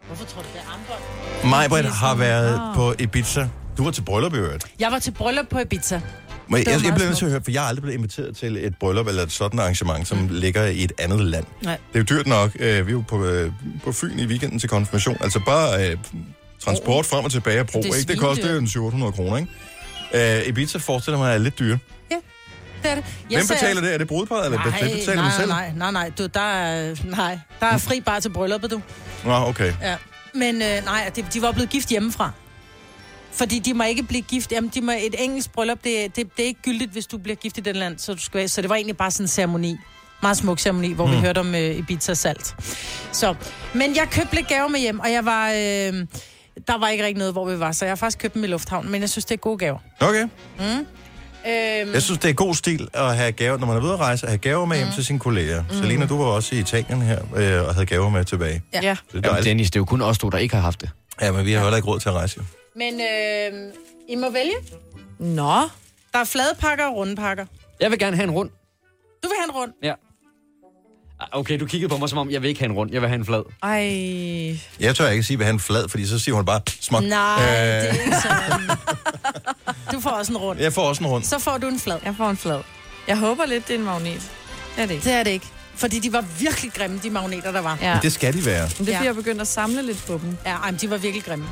Hvorfor tror du, det er armbånd? Majbrit har været på Ibiza. Du var til bryllup i øvrigt. Jeg var til bryllup på Ibiza. Men jeg, var jeg, bliver nødt til at høre, for jeg har aldrig blevet inviteret til et bryllup eller et sådan arrangement, som mm. ligger i et andet land. Nej. Det er jo dyrt nok. Øh, Vi er jo på, øh, på Fyn i weekenden til konfirmation. Altså bare øh, transport frem og tilbage af bro. Det er Ikke? Det koster jo en 700 kroner, ikke? Øh, Ibiza forestiller mig er lidt dyre. Det er det. Jeg Hvem betaler det? Er det brudparret, eller Nej, hvem betaler nej, man selv? nej, nej, nej, du, der er, nej, der er fri bare til brylluppet, du. Nå, okay. Ja. Men øh, nej, de, de var blevet gift hjemmefra. Fordi de må ikke blive gift. Jamen, de må, et engelsk bryllup, det, det, det er ikke gyldigt, hvis du bliver gift i den land. Så, du skal, så det var egentlig bare sådan en ceremoni. Meget smuk ceremoni, hvor mm. vi hørte om øh, Ibiza salt. Så, men jeg købte lidt gaver med hjem, og jeg var... Øh, der var ikke rigtig noget, hvor vi var, så jeg har faktisk købt dem i lufthavnen, men jeg synes, det er gode gaver. Okay. Øhm, Jeg synes, det er god stil at have gaver, når man er ude at rejse, at have gaver med hjem til sine kolleger. Mm. Selina, du var også i Italien her, øh, og havde gaver med tilbage. Ja. Ja. Det er Jamen. Dennis, det er jo kun os to, der ikke har haft det. Ja, men vi har jo heller ikke råd til at rejse. Men øh, I må vælge. Nå. Der er flade pakker og runde pakker. Jeg vil gerne have en rund. Du vil have en rund. Ja. Ah, Okay, du kiggede på mig som om, jeg vil ikke have en rund, jeg vil have en flad. Ej. Jeg tør ikke sige, hvad han flad, fordi så siger hun bare smuk. Nej, det er Øh, ikke sådan. (laughs) Du får også en rund. jeg får også en rund. Så får du en flad. Jeg får en flad. Jeg håber lidt, det er en magnet. Det er det ikke. Det er det ikke. Fordi de var virkelig grimme, de magneter, der var. Ja. Det skal de være. Men det er fordi, Ja. jeg er begyndt at samle lidt på dem. Ja, ej, men de var virkelig grimme.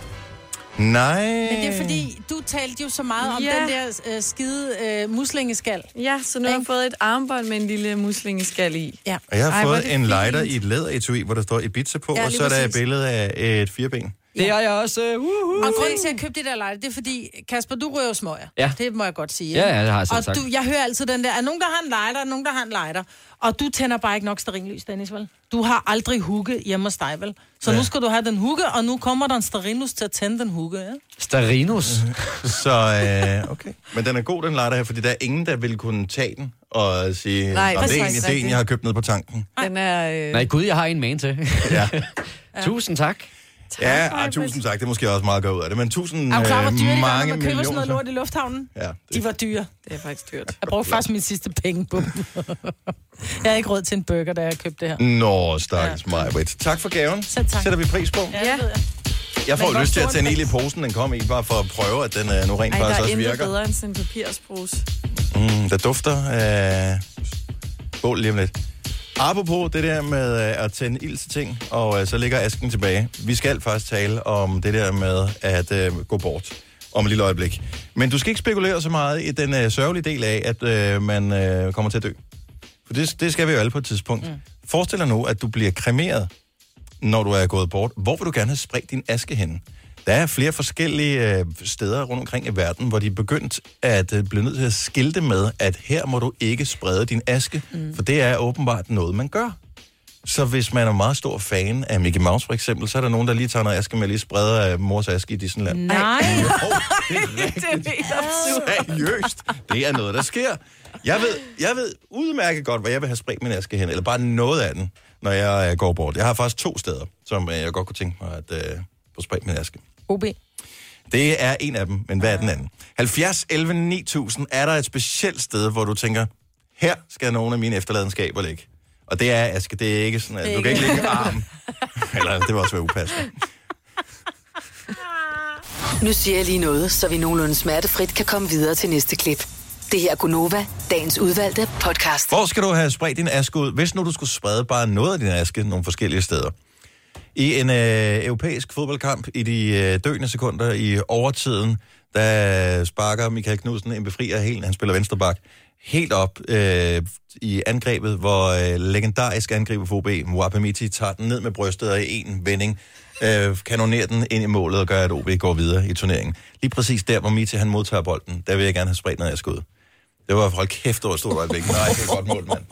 Nej. Men det er fordi, du talte jo så meget om Ja. den der øh, skide øh, muslingeskal. Ja, så nu har jeg fået et armbånd med en lille muslingeskal i. Ja. Og jeg har Ej, fået en fint. lighter i et læderetui, hvor der står Ibiza på, Ja, og så er der et billede af et fireben. Det er jeg også. Uh, uh. Og grunden til, at jeg købte det der lighter, det er fordi, Kasper, du rører smøger. Ja. Det må jeg godt sige. Ja, ja, det har jeg selv Og sagt. du, jeg hører altid den der, er nogen, der har en lighter, er nogen, der har en lighter. Og du tænder bare ikke nok stearinlys, Dennis, vel? Du har aldrig hugge hjemme hos dig, vel? Så Ja. nu skal du have den hugge, og nu kommer der en stearinlys til at tænde den hugge, ja? Starinus. (laughs) Så øh, okay. Men den er god, den lighter her, fordi der er ingen, der vil kunne tage den og sige, Nej, "Nå, det er egentlig det, er en, jeg har købt ned på tanken. Den er... Øh... Nej, gud, jeg har en man til. Ja, (laughs) Tusind tak. Ja ej, Maj-Brit. tusind tak. Det er måske også meget godt ud af det, men tusind Er du klar, hvor det er, når mange man køber sådan noget lort i lufthavnen? Ja, De det, var dyre. Det er faktisk dyrt. Jeg brugte faktisk mine sidste penge på dem. (laughs) jeg havde ikke råd til en burger, da jeg købte det her. Nå, stakkels mig, Britt. Tak for gaven. Selv tak. Sætter vi pris på. Ja, det ved jeg. Jeg får lyst til at tage en i posen, den kom i, bare for at prøve, at den øh, nu rent Ej, der faktisk er også virker. bedre end sådan en papirsbrus. Mm, der dufter af bål lige om lidt. Apropos det der med øh, at tænde ild til ting, og øh, så ligger asken tilbage. Vi skal faktisk tale om det der med at øh, gå bort om et lille øjeblik. Men du skal ikke spekulere så meget i den øh, sørgelige del af, at øh, man øh, kommer til at dø. For det, det skal vi jo alle på et tidspunkt. Mm. Forestil dig nu, at du bliver kremeret, når du er gået bort. Hvor vil du gerne have spredt din aske hen? Der er flere forskellige øh, steder rundt omkring i verden, hvor de er begyndt at øh, blive nødt til at skilte med, at her må du ikke sprede din aske, mm. for det er åbenbart noget, man gør. Så hvis man er meget stor fan af Mickey Mouse for eksempel, så er der nogen, der lige tager noget aske med, lige spreder af mors aske i Disneyland. Nej. Jo, det er (laughs) absurd. Seriøst, det er noget, der sker. Jeg ved, jeg ved udmærket godt, hvad jeg vil have spredt min aske hen, eller bare noget af den, når jeg øh, går bort. Jeg har faktisk to steder, som øh, jeg godt kunne tænke mig at øh, få spredt min aske. OB. Det er en af dem, men hvad er den anden? 70, 11, 9000. Er der et specielt sted, hvor du tænker, her skal nogle af mine efterladenskaber ligge? Og det er, Aske, det er ikke sådan, at du kan ikke lægge en arm. Eller det var også være upassende. Nu siger jeg lige noget, så vi nogenlunde smertefrit kan komme videre til næste klip. Det her er Gunova, dagens udvalgte podcast. Hvor skal du have spredt din aske ud, hvis nu du skulle sprede bare noget af din aske nogle forskellige steder? I en øh, europæisk fodboldkamp i de øh, døende sekunder i overtiden, der sparker Michael Knudsen en befrier helt, han spiller venstreback, helt op øh, i angrebet, hvor øh, legendarisk angriber for OB, Mwapemiti, tager den ned med brystet og i en vending øh, kanonerer den ind i målet og gør, at OB går videre i turneringen. Lige præcis der, hvor Miti han modtager bolden, der vil jeg gerne have spredt noget af skud. Det var hold kæft, det var et stort øjeblik. Nej, det er godt mål, mand.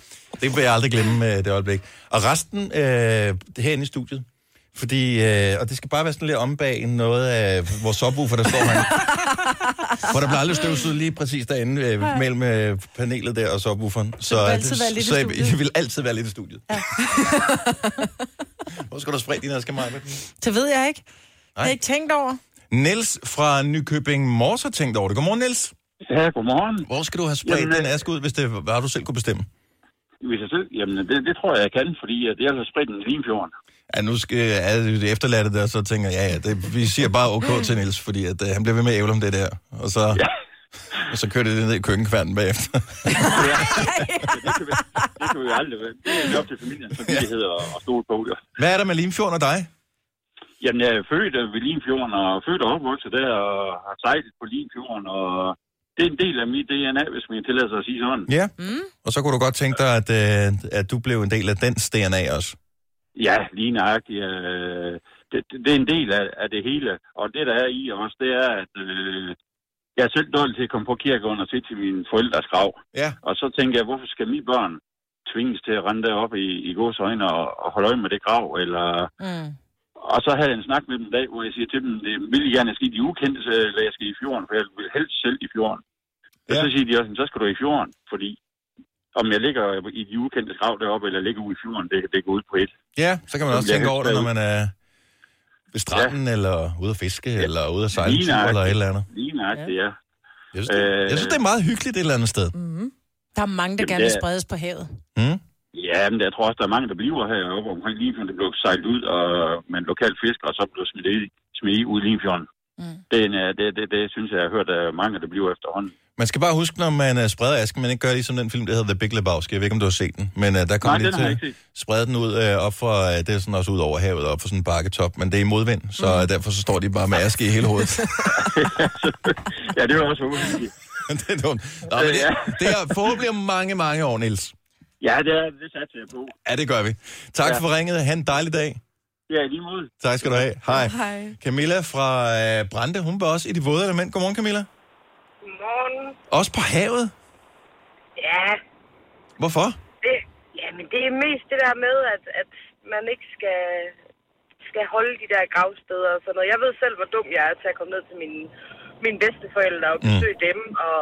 Det vil jeg aldrig glemme, øh, det øjeblik. Og resten øh, herinde i studiet, fordi, øh, og det skal bare være sådan lidt om bag noget af vores subwoofer, der står her. For der bliver aldrig støvsuget lige præcis derinde øh, mellem øh, panelet der og subwooferen. Så, vil altid være lidt i så jeg, studiet. jeg vil altid være lidt i studiet. Ja. Hvor skal du sprede din aske, Maja? Det ved jeg ikke. Jeg har Nej. ikke tænkt over. Niels fra Nykøbing Mors har tænkt over det. Godmorgen, Niels. Ja, godmorgen. Hvor skal du have spredt Jamen, din øh, aske ud, hvis det var, du selv kunne bestemme? Hvis jeg selv, jamen, det, det tror jeg, jeg kan, fordi at jeg har spredt den i Limfjorden. Ja, nu skal alle det efterladte der, så tænker jeg, ja, ja, det, vi siger bare OK til Niels, fordi at, uh, han bliver ved med at ævle om det der. Og så, ja. og så kører det ned i køkkenkværnen bagefter. (laughs) det, kan vi, det kan vi jo aldrig være. Det er op til familiens familiehed og, og stole på det. Hvad er der med Limfjorden og dig? Jamen, jeg er født øh, ved Limfjorden og født og opvokset der og har sejlet på Limfjorden, og det er en del af mit DNA, hvis man tillader sig at sige sådan. Ja. Mm. Og så kunne du godt tænke dig, at, uh, at du blev en del af dens DNA også. Ja, lige nøjagtigt. Øh, det, det, det er en del af, af det hele. Og det, der er i også, det er, at øh, jeg er selv dårlig til at komme på kirkegården og se til mine forældres grav. Ja. Og så tænker jeg, hvorfor skal mine børn tvinges til at rende derop i, i gods øjne og, og holde øje med det grav? Eller... Mm. Og så havde jeg en snak med dem en dag, hvor jeg siger til dem, det vil I gerne ske i de ukendte, lader jeg skal i fjorden, for jeg vil helst selv i fjorden. Ja. Og så siger de også, så skal du i fjorden, fordi om jeg ligger i de ukendte grav deroppe, eller ligger ude i fjorden, det, det går ud på et. Ja, så kan man Så også tænke over det, når man er ved stranden, ja. eller ude at fiske, ja. eller ude at sejle en Lige tur, eller et eller andet. Lige nøjagtigt, ja. Jeg synes, det, jeg synes, det er meget hyggeligt et eller andet sted. Mm. Der er mange, der Jamen, gerne vil spredes på havet. Mm? Ja, men jeg tror også, der er mange, der bliver heroppe omkring Limfjorden. Det blev sejlet ud og, med en lokal fisker, og så blev smidt smidt i ud i Limfjorden. Mm. Det, øh, det, det, det, synes jeg, jeg har hørt, er mange, der bliver efterhånden. Man skal bare huske, når man uh, spreder asken, man ikke gør ligesom den film, der hedder The Big Lebowski. Jeg ved ikke, om du har set den, men uh, der kommer jeg til at sprede den ud uh, op for, uh, det er sådan også ud over havet, op for sådan en bakketop, men det er i modvind, så mm. derfor så står de bare med aske i hele hovedet. (laughs) ja, det var også uheldigt. (laughs) det er dumt. Nå, men det, det er forhåbentlig mange, mange år, Niels. Ja, det, er, det satser jeg på. Ja, det gør vi. Tak Ja. for ringet. Ha' en dejlig dag. Ja, i lige måde. Tak skal du have. Hej. Hej. Camilla fra uh, Brande, hun var også i de våde element. Godmorgen, Camilla. Godmorgen. Også på havet. Ja, Hvorfor? det, ja, men det er mest det der med, at, at man ikke skal, skal holde de der gravsteder og sådan noget. Jeg ved selv, hvor dum jeg er til at komme ned til mine, mine bedsteforældre og besøge mm. dem. Og,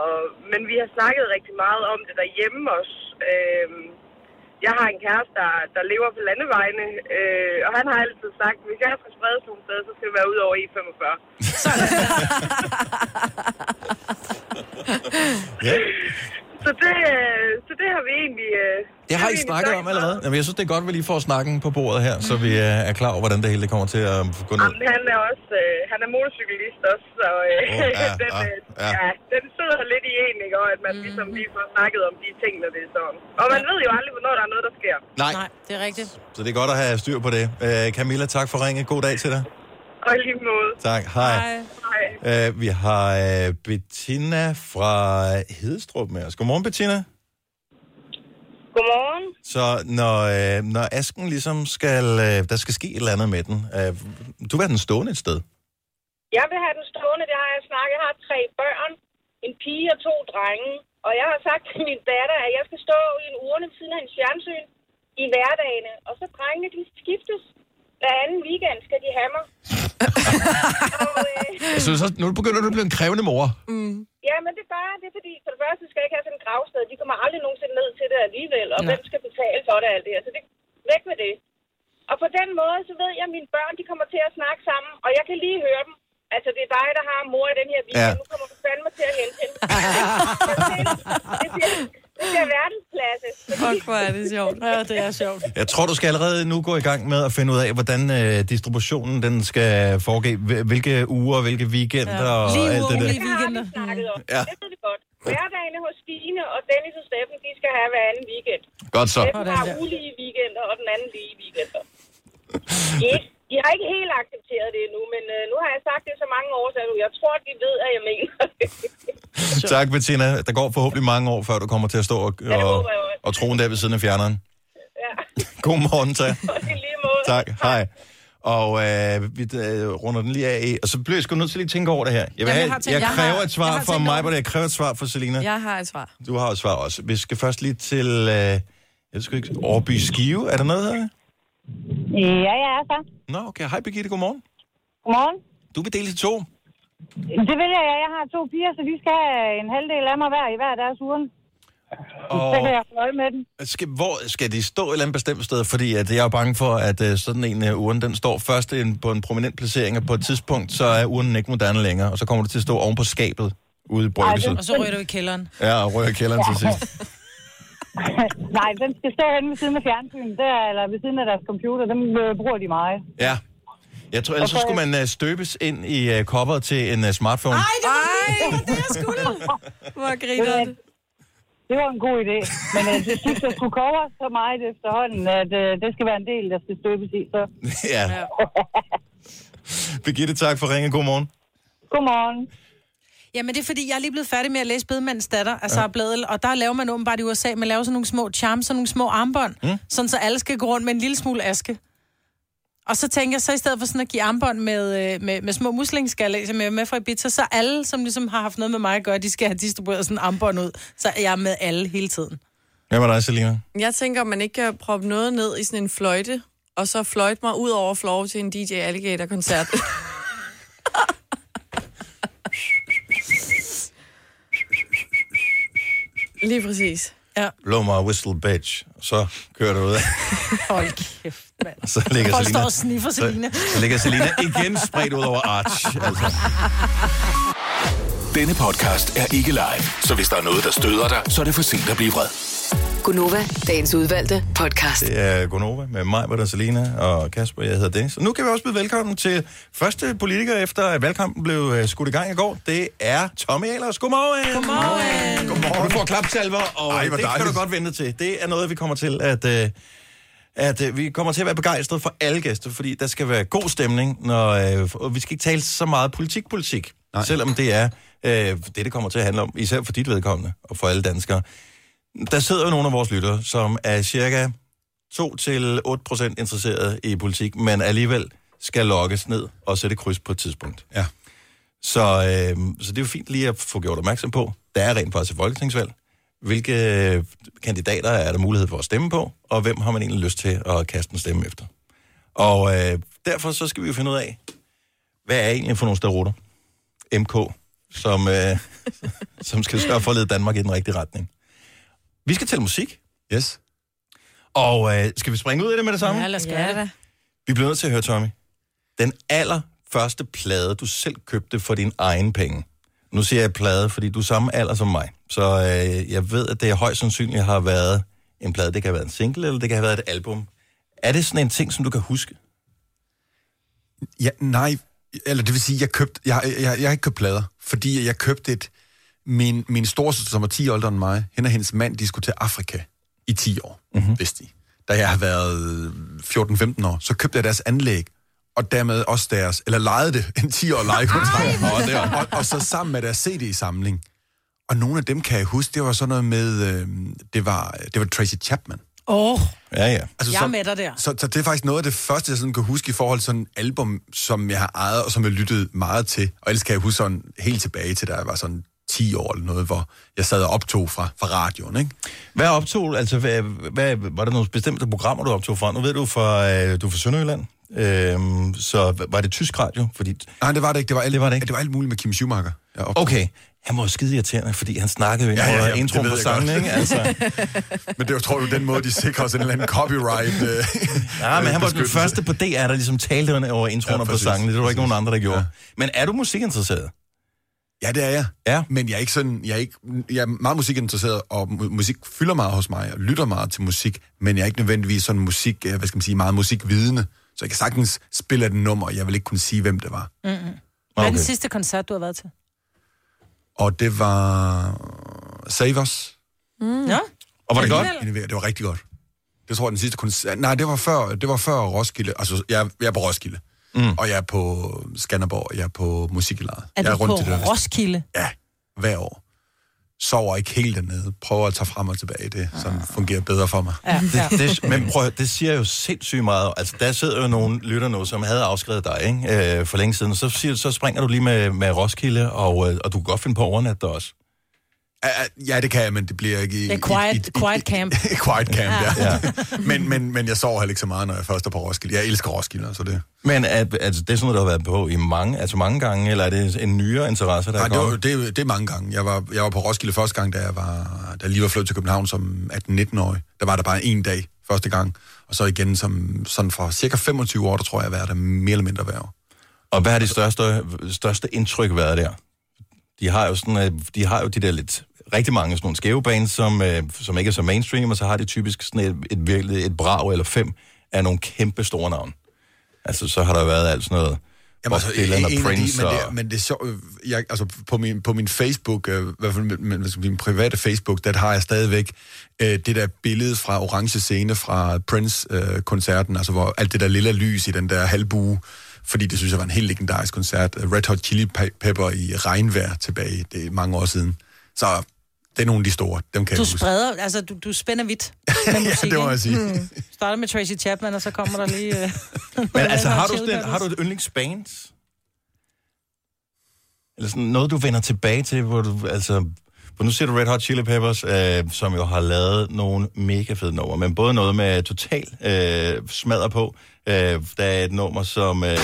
men vi har snakket rigtig meget om det derhjemme også. Øhm, jeg har en kæreste, der, der lever på landevejene, øh, og han har altid sagt, hvis jeg skal spredes nogle steder, så skal det være ud over E45. (laughs) Ja. Så det, øh, så det har vi egentlig... øh, Det har I snakket om allerede. Jamen, jeg synes, det er godt, at vi lige får snakken på bordet her, så vi øh, er klar over, hvordan det hele kommer til at gå ned. Jamen, han er også øh, han er motorcyklist også, så øh, Åh, ja, (laughs) den, ja, ja. ja. den sidder lidt i en, ikke? Og at man ligesom lige får snakket om de ting, når det er sådan. Og man ved jo aldrig, hvornår der er noget, der sker. Nej. Nej, det er rigtigt. Så det er godt at have styr på det. Øh, Camilla, tak for ringet. God dag til dig. Og i lige måde. Tak. Hej. Hej. Øh, vi har øh, Bettina fra Hedestrup med os. Godmorgen, Bettina. Godmorgen. Så når, øh, når asken ligesom skal, øh, der skal ske et eller andet med den, øh, du vil have den stående et sted. Jeg vil have den stående, det har jeg snakket. Jeg har tre børn, en pige og to drenge. Og jeg har sagt til min datter, at jeg skal stå i en urne ved siden af en fjernsyn i hverdagene. Og så drengene, de skiftes. Hver anden weekend skal de have mig. (laughs) og, øh, Jeg synes også, nu begynder du at blive en krævende mor. Mm. Ja, men det er bare, det er fordi, for det første skal jeg ikke have sådan en gravsted. De kommer aldrig nogensinde ned til det alligevel, og Nej. hvem skal betale for det alt det her? Så det væk med det. ved jeg, at mine børn de kommer til at snakke sammen, og jeg kan lige høre dem. Altså, det er dig, der har mor i den her weekend. Ja. Nu kommer du fandme til at hente hende. (laughs) det bliver, det bliver verdensklasse. Fuck, hvor er det sjovt. Ja, det er sjovt. Jeg tror, du skal allerede nu gå i gang med at finde ud af, hvordan øh, distributionen den skal foregå. Hvil- Hvilke uger, hvilke weekender ja. og Lige alt det der. lige weekender. Det har vi om. Ja. Det ved vi godt. Hverdagene hos Stine og Dennis og Steffen, de skal have hver anden weekend. Godt så. Steffen har ulige weekender, og den anden lige weekender. De, er ikke- de har ikke helt accepteret det endnu, men øh, nu har jeg sagt det så mange år, så jeg tror, de ved, at jeg mener det. (laughs) Tak, Bettina. Der går forhåbentlig mange år, før du kommer til at stå og, det og, og troen der ved siden af fjerneren. Ja, (laughs) God morgen, tak. (laughs) Tak, hej. Og øh, vi øh, runder den lige af, og så bliver jeg sgu nødt til lige at tænke over det her. Jeg, vil Jamen, jeg tænkt- jeg, jeg kræver har- et svar jeg har fra mig, men jeg kræver et svar fra Selina. Jeg har et svar. Du har et svar også. Vi skal først lige til øh, jeg sgu ikke, Årby Skive. Er der noget her? Ja, ja, så. Nå, okay. Hej Birgitte, godmorgen. Godmorgen. Du vil dele til to. Det vil jeg, ja. Jeg har to piger, så de skal have en halvdel af mig hver i hver deres ugen. Og Så kan jeg holde øje med den. skal, hvor skal de stå et eller andet bestemt sted? Fordi at jeg er jo bange for, at øh, sådan en uh, urne, den står først en, på en prominent placering, og på et tidspunkt, så er urnen ikke moderne længere, og så kommer du til at stå oven på skabet ude i bryggelset. Og så ryger du i kælderen. Ja, og rører kælderen til sidst. (laughs) (laughs) Nej, den skal stå henne ved siden af fjernsynet, der, eller ved siden af deres computer. Dem øh, bruger de meget. Ja. Jeg tror, ellers så skulle man uh, støbes ind i coveret til en uh, smartphone. Ej, det var det, jeg skulle. Hvor griner det. Det var en god idé. Men øh, jeg synes, jeg skulle cover så meget efterhånden, at øh, det skal være en del, der skal støbes i. Så. (laughs) ja. (laughs) Birgitte, tak for ringen. God morgen. Godmorgen. Jamen, det er fordi, jeg er lige blevet færdig med at læse Bedemandens datter af Sara Bladel, og der laver man åbenbart i USA, man laver sådan nogle små charms, sådan nogle små armbånd, mm. sådan så alle skal gå rundt med en lille smule aske. Og så tænker jeg, så i stedet for sådan at give armbånd med, øh, med, med små muslingeskalle, som jeg er med fra Ibiza, så alle, som ligesom har haft noget med mig at gøre, de skal have distribueret sådan en armbånd ud. Så jeg er med alle hele tiden. Hvad var dig, Selina? Jeg tænker, om man ikke kan proppe noget ned i sådan en fløjte, og så fløjte mig ud over floor til en DJ Alligator-koncert. (laughs) (laughs) Lige præcis. Ja. Blow my whistle, bitch. Så kører du ud af. Hold kæft, mand. Og så ligger Folk Selina, står og sniffer Selina. Så, så ligger Selina igen spredt ud over Arch. Altså. Denne podcast er ikke live, så hvis der er noget, der støder dig, så er det for sent at blive vred. Gunova, dagens udvalgte podcast. Det er Gonova med mig, er Selina og Kasper. Jeg hedder Dennis. Og nu kan vi også byde velkommen til første politiker, efter at valgkampen blev øh, skudt i gang i går. Det er Tommy Ahlers. Godmorgen. Godmorgen. Godmorgen. Du får klapsalver, og Ej, det kan dejligt. du godt vente til. Det er noget, vi kommer til at... Øh, at øh, vi kommer til at være begejstrede for alle gæster, fordi der skal være god stemning, når, øh, og vi skal ikke tale så meget politik-politik, Nej. selvom det er øh, det, det kommer til at handle om, især for dit vedkommende og for alle danskere. Der sidder jo nogle af vores lyttere, som er cirka 2-8% interesseret i politik, men alligevel skal lokkes ned og sætte kryds på et tidspunkt. Ja. Så, øh, så det er jo fint lige at få gjort opmærksom på. Der er rent faktisk et folketingsvalg. Hvilke øh, kandidater er der mulighed for at stemme på, og hvem har man egentlig lyst til at kaste en stemme efter? Og øh, derfor så skal vi jo finde ud af, hvad er egentlig for nogle starutter? MK, som, øh, (laughs) som skal sørge for at lede Danmark i den rigtige retning. Vi skal til musik. Yes. Og øh, skal vi springe ud af det med det samme? Ja, lad os gøre Ja det. Vi bliver nødt til at høre, Tommy. Den allerførste plade, du selv købte for din egen penge. Nu siger jeg plade, fordi du er samme alder som mig. Så øh, jeg ved, at det højst sandsynligt har været en plade. Det kan have været en single, eller det kan have været et album. Er det sådan en ting, som du kan huske? Ja, nej, eller det vil sige, jeg købte, jeg, jeg, jeg, jeg har ikke købt plader, fordi jeg købte et, min, min storsøster, som var 10 år ældre end mig, hende og hendes mand, de skulle til Afrika i 10 år, mm-hmm. vidste de. Da jeg har været 14-15 år, så købte jeg deres anlæg, og dermed også deres, eller lejede det, en 10 år lejekontrakt, og, og, og så sammen med deres CD-samling. Og nogle af dem kan jeg huske, det var sådan noget med, øh, det, var, det var Tracy Chapman. Åh, oh, Ja, ja. Altså, jeg så- er med dig der. Så, så det er faktisk noget af det første, jeg sådan kan huske i forhold til sådan et album, som jeg har ejet, og som jeg lyttede meget til. Og ellers kan jeg huske sådan helt tilbage til, da jeg var sådan 10 år eller noget, hvor jeg sad og optog fra, fra radioen, ikke? Hvad optog, altså, hvad, hvad, var der nogle bestemte programmer, du optog fra? Nu ved du, fra, øh, du er fra Sønderjylland, øhm, så var det tysk radio? Fordi, Nej, det var det ikke. Det var alt, Det var det ikke. Det var alt muligt med Kim Schumacher. Okay, han var jo skide irriterende, fordi han snakkede jo ind Ja, ja, ja, introen det på jeg sangen, ikke? Altså, (laughs) Men det var, tror du, den måde, de sikrer os en eller anden copyright... Øh, (laughs) ja, men han var den første på DR, der ligesom talte over introen Ja, på præcis. sangen. Det var der ikke nogen andre, der gjorde. Ja. Men er du musikinteresseret? Ja, det er jeg. Ja. Men jeg er ikke sådan, jeg er, ikke, jeg er meget musikinteresseret, og mu- musik fylder meget hos mig, og lytter meget til musik, men jeg er ikke nødvendigvis sådan musik, øh, hvad skal man sige, meget musikvidende. Så jeg kan sagtens spille et nummer, og jeg vil ikke kunne sige, hvem det var. Mm-mm. Hvad er den sidste koncert, du har været til? Og det var Savers. Mm. Ja. Og var det godt? Det var rigtig godt. Det tror jeg, den sidste koncert... Nej, det var før, det var før Roskilde. Altså, jeg, jeg er på Roskilde. Mm. Og jeg er på Skanderborg, jeg er på Musikkelejet. Er jeg du på til det Roskilde? Ja, hver år. Sover ikke helt dernede. Prøver at tage frem og tilbage. Det som fungerer bedre for mig. Ja, ja. Det, det, men prøv, det siger jo sindssygt meget. Altså, der sidder jo nogle lytter nu, som havde afskrevet dig ikke? Øh, for længe siden. Så, siger, så springer du lige med, med Roskilde, og, øh, og du kan godt finde på overnat der også. Ja, det kan jeg, men det bliver ikke... i- Det er quiet, quiet camp. (laughs) quiet camp, ja. Ja. (laughs) men, men, men jeg sover heller ikke så meget, når jeg først er på Roskilde. Jeg elsker Roskilde, så det... Men er, altså, det er sådan noget, du har været på i mange, altså mange gange, eller er det en nyere interesse, der Nej, er det, var, det, det er mange gange. Jeg var, jeg var på Roskilde første gang, da jeg, var, da jeg lige var flyttet til København som 18-19-årig. Der var der bare en dag første gang. Og så igen som, sådan fra cirka 25 år, der tror jeg, jeg har været der mere eller mindre hver år. Og hvad har det største, største indtryk været der? De har jo sådan, øh, de har jo de der lidt, rigtig mange sådan nogle skæve bands, som, øh, som ikke er så mainstream, og så har de typisk sådan et, et virkelig et brag eller fem af nogle kæmpe store navn. Altså, så har der været alt sådan noget Bob altså, Dylan og Prince de, men, og... det, men det er sjovt, øh, jeg, altså på min, på min Facebook, øh, i hvert fald min, min, private Facebook, der har jeg stadigvæk øh, det der billede fra Orange Scene fra Prince-koncerten, altså hvor alt det der lille lys i den der halvbue, fordi det synes jeg var en helt legendarisk koncert. Red Hot Chili Pe- Pepper i regnvejr tilbage, det er mange år siden. Så det er nogle af de store, dem kan Du jeg huske. spreder, altså du, du spænder vidt med (laughs) musik, det må jeg sige. Mm. Starter med Tracy Chapman, og så kommer der lige... Øh, (laughs) Men altså, (laughs) har du, sådan, har du et yndlingsband? Eller sådan noget, du vender tilbage til, hvor du, altså... For nu ser du Red Hot Chili Peppers, øh, som jo har lavet nogle mega fede numre, men både noget med total øh, smadder på. Øh, der er et nummer som... Øh,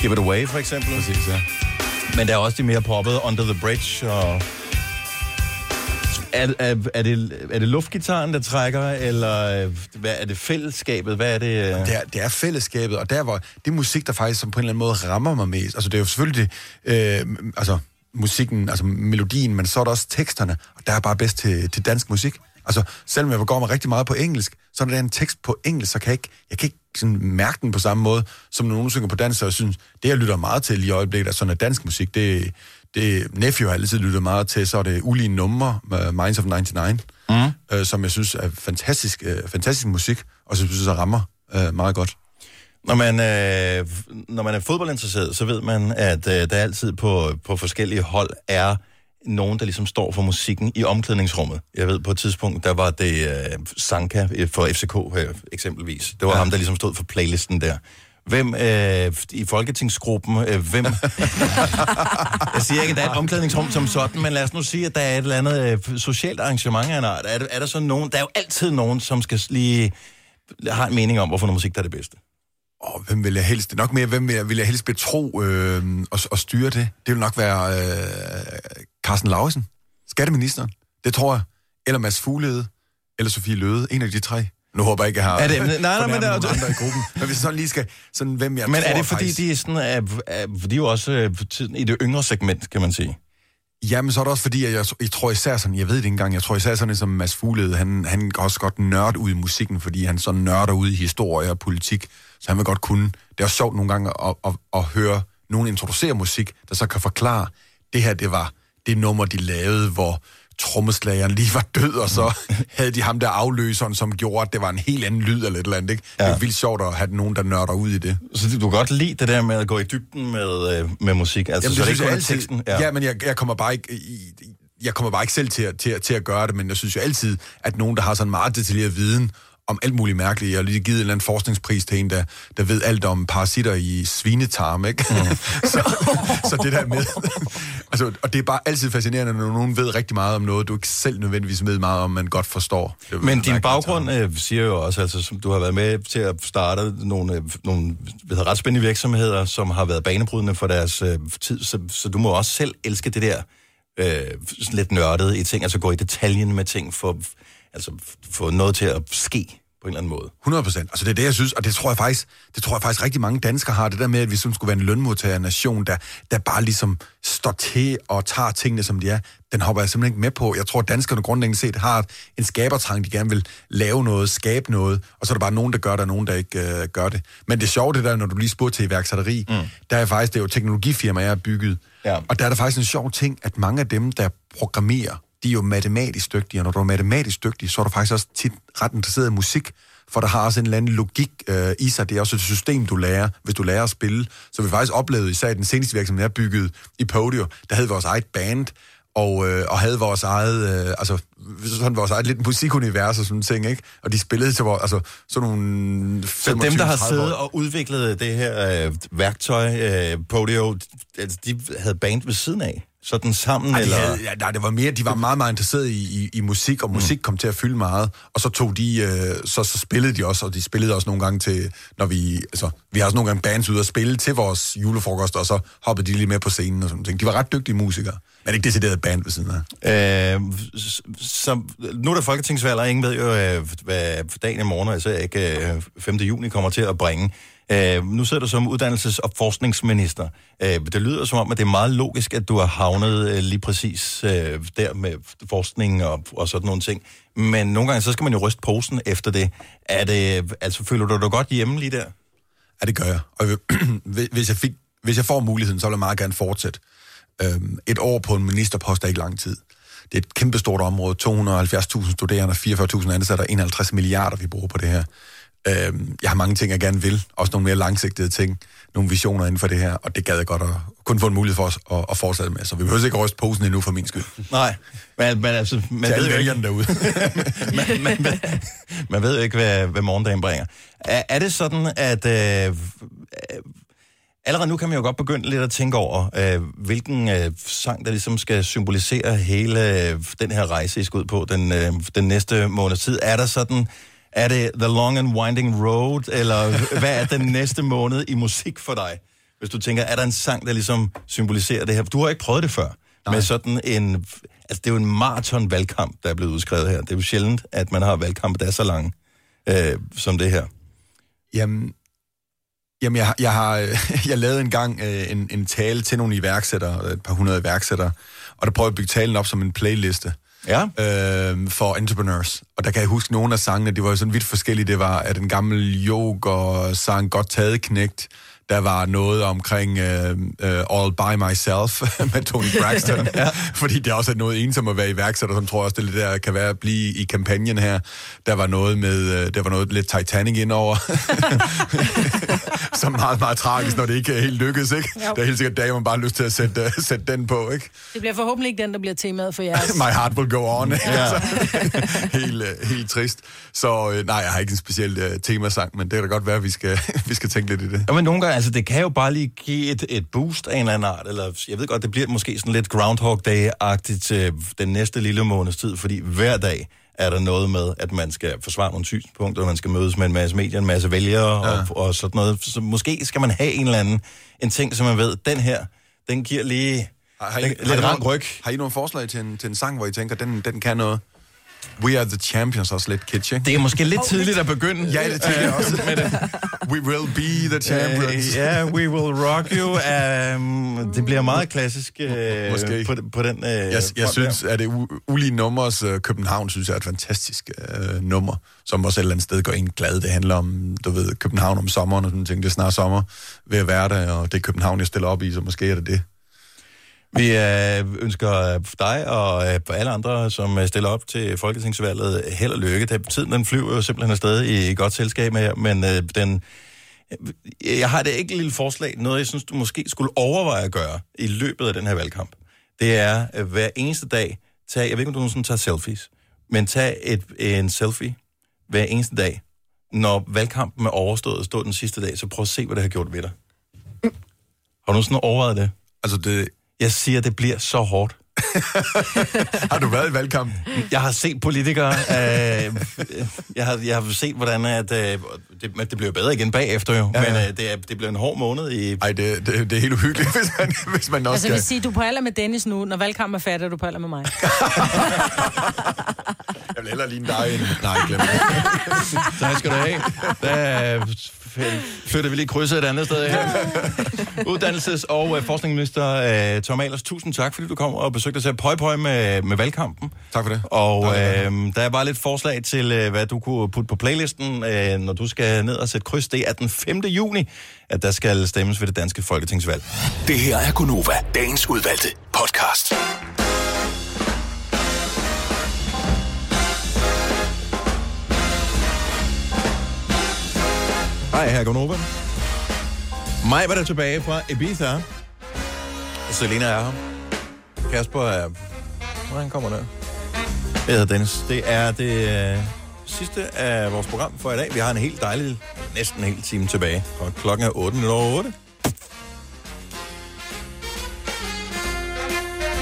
Give It Away, for eksempel. Præcis, ja. Men der er også de mere poppede, Under the Bridge og... Er, er, er, det, er det luftgitaren, der trækker, eller øh, hvad, er det fællesskabet? Hvad er det? Uh... Det er, det er fællesskabet, og der hvor det er musik, der faktisk som på en eller anden måde rammer mig mest. Altså det er jo selvfølgelig det, øh, altså musikken, altså melodien, men så er der også teksterne, og der er bare bedst til, til dansk musik. Altså, selvom jeg går mig rigtig meget på engelsk, så når der er en tekst på engelsk, så kan jeg ikke, jeg kan ikke sådan mærke den på samme måde, som når nogen synger på dansk, så jeg synes, det jeg lytter meget til i øjeblikket, er sådan at dansk musik, det, det Nephew har altid lyttet meget til, så er det ulige numre, med Minds of 99, mm. øh, som jeg synes er fantastisk, øh, fantastisk musik, og som jeg synes, der rammer øh, meget godt. Når man, øh, når man er fodboldinteresseret, så ved man, at øh, der altid på, på forskellige hold er nogen, der ligesom står for musikken i omklædningsrummet. Jeg ved, på et tidspunkt, der var det øh, Sanka for FCK øh, eksempelvis. Det var ja. ham, der ligesom stod for playlisten der. Hvem øh, i folketingsgruppen, øh, hvem... (laughs) jeg siger ikke, at der er et omklædningsrum som sådan, men lad os nu sige, at der er et eller andet øh, socialt arrangement af en art. Er, der- er der så nogen... Der er jo altid nogen, som skal lige har en mening om, hvorfor noget musik der er det bedste. Og hvem vil jeg helst? Nok mere, hvem vil jeg, vil jeg helst betro øh, og, og styre det? Det vil nok være øh, Carsten Lausen, skatteministeren. Det tror jeg. Eller Mads Fuglede, eller Sofie Løde. En af de tre. Nu håber jeg ikke, jeg har Er det- nej, nej, men der er- andre i gruppen. Men hvis jeg sådan lige skal... Sådan, hvem jeg Men tror, er det fordi, faktisk, de er, sådan, er, er, de er jo også øh, tiden i det yngre segment, kan man sige? Jamen, så er det også fordi, at jeg, jeg tror især sådan, jeg ved det ikke engang, jeg tror især sådan, som Mads Fuglede, han, han kan også godt nørde ud i musikken, fordi han sådan nørder ud i historie og politik, så han vil godt kunne. Det er også sjovt nogle gange at, at, at høre nogen introducere musik, der så kan forklare, det her, det var det nummer, de lavede, hvor trommeslageren lige var død, og så (laughs) havde de ham der afløseren, som gjorde, at det var en helt anden lyd eller et eller andet, ikke? Ja. Det er vildt sjovt at have nogen, der nørder ud i det. Så du kan godt lide det der med at gå i dybden med, øh, med musik? Altså, Jamen, så det det ikke jeg altid. teksten? Ja, ja men jeg, jeg kommer bare ikke... I, jeg kommer bare ikke selv til at, til, at, til at gøre det, men jeg synes jo altid, at nogen, der har sådan meget detaljeret viden om alt muligt mærkeligt. Jeg har lige givet en eller anden forskningspris til en, der, der ved alt om parasitter i svinetarm, ikke? Mm. (laughs) så, så det der med... (laughs) altså, og det er bare altid fascinerende, når nogen ved rigtig meget om noget, du ikke selv nødvendigvis ved meget om, man godt forstår. Det Men din baggrund øh, siger jo også, altså, som du har været med til at starte nogle, øh, nogle hedder, ret spændende virksomheder, som har været banebrydende for deres øh, tid, så, så du må også selv elske det der øh, lidt nørdet i ting, altså gå i detaljen med ting, for, altså, få noget til at ske på en eller anden måde. 100 procent. Altså det er det, jeg synes, og det tror jeg faktisk, det tror jeg faktisk rigtig mange danskere har, det der med, at vi som skulle være en lønmodtagernation, der, der bare ligesom står til og tager tingene, som de er, den hopper jeg simpelthen ikke med på. Jeg tror, at danskerne grundlæggende set har en skabertrang, de gerne vil lave noget, skabe noget, og så er der bare nogen, der gør det, og nogen, der ikke øh, gør det. Men det sjove, det der, når du lige spurgte til iværksætteri, mm. der er faktisk, det er jo teknologifirmaer, jeg har bygget, Ja. og der er der faktisk en sjov ting, at mange af dem, der programmerer, de er jo matematisk dygtige, og når du er matematisk dygtig, så er du faktisk også tit ret interesseret i musik, for der har også en eller anden logik øh, i sig. Det er også et system, du lærer, hvis du lærer at spille. Så vi faktisk oplevede, især i den seneste virksomhed, jeg byggede i Podio, der havde vores eget band, og, øh, og havde vores eget, øh, altså sådan vores eget lidt musikunivers og sådan ting, ikke? Og de spillede til vores, altså sådan nogle Så dem, der har 25-30 siddet år. og udviklet det her øh, værktøj, øh, Podio, altså, de havde band ved siden af? Sådan sammen, Ej, de eller? havde, ja, nej, det var mere, de var meget, meget interesserede i, i, i musik, og musik kom til at fylde meget. Og så tog de, øh, så, så spillede de også, og de spillede også nogle gange til, når vi, altså, vi har også nogle gange bands ude og spille til vores julefrokost, og så hoppede de lige med på scenen og sådan ting. De var ret dygtige musikere, men ikke decideret band ved siden af. Øh, så, nu er der folketingsvalg, og ingen ved jo, øh, hvad dagen i morgen, altså ikke øh, 5. juni, kommer til at bringe. Øh, nu sidder du som uddannelses- og forskningsminister. Øh, det lyder som om, at det er meget logisk, at du har havnet øh, lige præcis øh, der med forskning og, og sådan nogle ting. Men nogle gange, så skal man jo ryste posen efter det. Er det altså, føler du dig godt hjemme lige der? Ja, det gør jeg. Og (clears throat) hvis jeg, fik, hvis jeg får muligheden, så vil jeg meget gerne fortsætte. Øhm, et år på en ministerpost er ikke lang tid. Det er et kæmpestort område. 270.000 studerende, 44.000 ansatte og 51 milliarder, vi bruger på det her. Øhm, jeg har mange ting, jeg gerne vil. Også nogle mere langsigtede ting. Nogle visioner inden for det her. Og det gad jeg godt at kun få en mulighed for os at, at fortsætte med. Så vi behøver ikke ryste posen endnu for min skyld. Nej, men, men altså... Man Til ved jo ikke- derude. (laughs) man, man, man, man ved jo ikke, hvad, hvad morgendagen bringer. Er, er det sådan, at øh, øh, allerede nu kan man jo godt begynde lidt at tænke over, øh, hvilken øh, sang, der ligesom skal symbolisere hele øh, den her rejse, I skal ud på den, øh, den næste måneds tid. Er der sådan, er det The Long and Winding Road, eller hvad er den næste måned i musik for dig? Hvis du tænker, er der en sang, der ligesom symboliserer det her? Du har ikke prøvet det før. Nej. Med sådan en... Altså, det er jo en maraton-valgkamp, der er blevet udskrevet her. Det er jo sjældent, at man har valgkampe, der er så lange øh, som det her. Jamen, jamen jeg, har- jeg har (laughs) jeg lavede engang øh, en, en tale til nogle iværksættere, et par hundrede iværksættere, og der prøvede jeg at bygge talen op som en playliste. Ja. Øh, for entrepreneurs. Og der kan jeg huske nogle af sangene, det var jo sådan vidt forskellige. Det var at en gammel yoga sang Godt taget knægt. Der var noget omkring uh, uh, All By Myself (laughs) med Tony Braxton. (laughs) ja. Fordi det er også noget ensomt at være iværksætter, som tror jeg også, det er der kan være at blive i kampagnen her. Der var noget med, uh, der var noget lidt Titanic indover. (laughs) som er meget, meget tragisk, når det ikke helt lykkes, ikke? Jo. Der er helt sikkert dage, man bare har lyst til at sætte, uh, sætte den på, ikke? Det bliver forhåbentlig ikke den, der bliver temaet for jeres. My heart will go on. Ja. helt, øh, helt trist. Så øh, nej, jeg har ikke en speciel øh, temasang, men det kan da godt være, at vi skal, vi skal tænke lidt i det. Ja, men nogle gange, altså det kan jo bare lige give et, et boost af en eller anden art, eller jeg ved godt, det bliver måske sådan lidt Groundhog Day-agtigt til den næste lille måneds tid, fordi hver dag er der noget med, at man skal forsvare nogle synspunkter, man skal mødes med en masse medier, en masse vælgere ja. og, og sådan noget. Så måske skal man have en eller anden en ting, som man ved, den her, den giver lige Har, har, I, den, har, I lidt rank nogle, ryg. har I nogle forslag til en, til en sang, hvor I tænker, den, den kan noget? We are the champions også lidt kitsch, ikke? Det er måske lidt tidligt at begynde. Ja, det tænker jeg også. med det. We will be the champions. Øh, Ja, we will rock you. Um, det bliver meget klassisk uh, Måske. på, på den uh, Jeg, jeg synes, at det ulige nummers uh, København, synes jeg er et fantastisk uh, nummer, som også et eller andet sted gør en glad. Det handler om, du ved, København om sommeren og sådan ting. Det er snart sommer ved at være der, og det er København, jeg stiller op i, så måske er det det. Vi øh, ønsker øh, dig og øh, alle andre, som øh, stiller op til Folketingsvalget, held og lykke. Den- Tiden den flyver jo simpelthen afsted i godt selskab med jer, men øh, den, øh, jeg har det ikke lille forslag, noget jeg synes, du måske skulle overveje at gøre i løbet af den her valgkamp. Det er øh, hver eneste dag, tag, jeg ved ikke, om du nogensinde tager selfies, men tag et, en selfie hver eneste dag, når valgkampen er overstået, stå den sidste dag, så prøv at se, hvad det har gjort ved dig. Har du sådan overvejet det? Altså, det... Jeg siger, det bliver så hårdt. (laughs) har du været i valgkamp? Jeg har set politikere. Øh, jeg, har, jeg har set, hvordan at, øh, det, men det bliver bedre igen bagefter jo. Ja, ja. Men øh, det, er, det bliver en hård måned i... Ej, det, det, det er helt uhyggeligt, (laughs) hvis man, hvis man også Altså, skal... vi siger, du er på alder med Dennis nu. Når valgkampen er færdig, er du på alder med mig. (laughs) Jeg vil hellere ligne dig end... Nej, glem det. Tak skal du have. Der f- flytter vi lige krydset et andet sted her. (laughs) Uddannelses- og øh, forskningsminister øh, Tom Ahlers, tusind tak, fordi du kom og besøgte os her. Pøj, pøj med, med valgkampen. Tak for det. Og øh, der er bare lidt forslag til, øh, hvad du kunne putte på playlisten, øh, når du skal ned og sætte kryds. Det er den 5. juni, at der skal stemmes ved det danske folketingsvalg. Det her er Gunova, dagens udvalgte podcast. Hej, her er Gunnova. Mig var der tilbage fra Ibiza. Selina er her. Kasper er... Hvordan kommer der? Jeg hedder Dennis. Det er det øh, sidste af vores program for i dag. Vi har en helt dejlig, næsten en hel time tilbage. Og klokken er 8 over 8.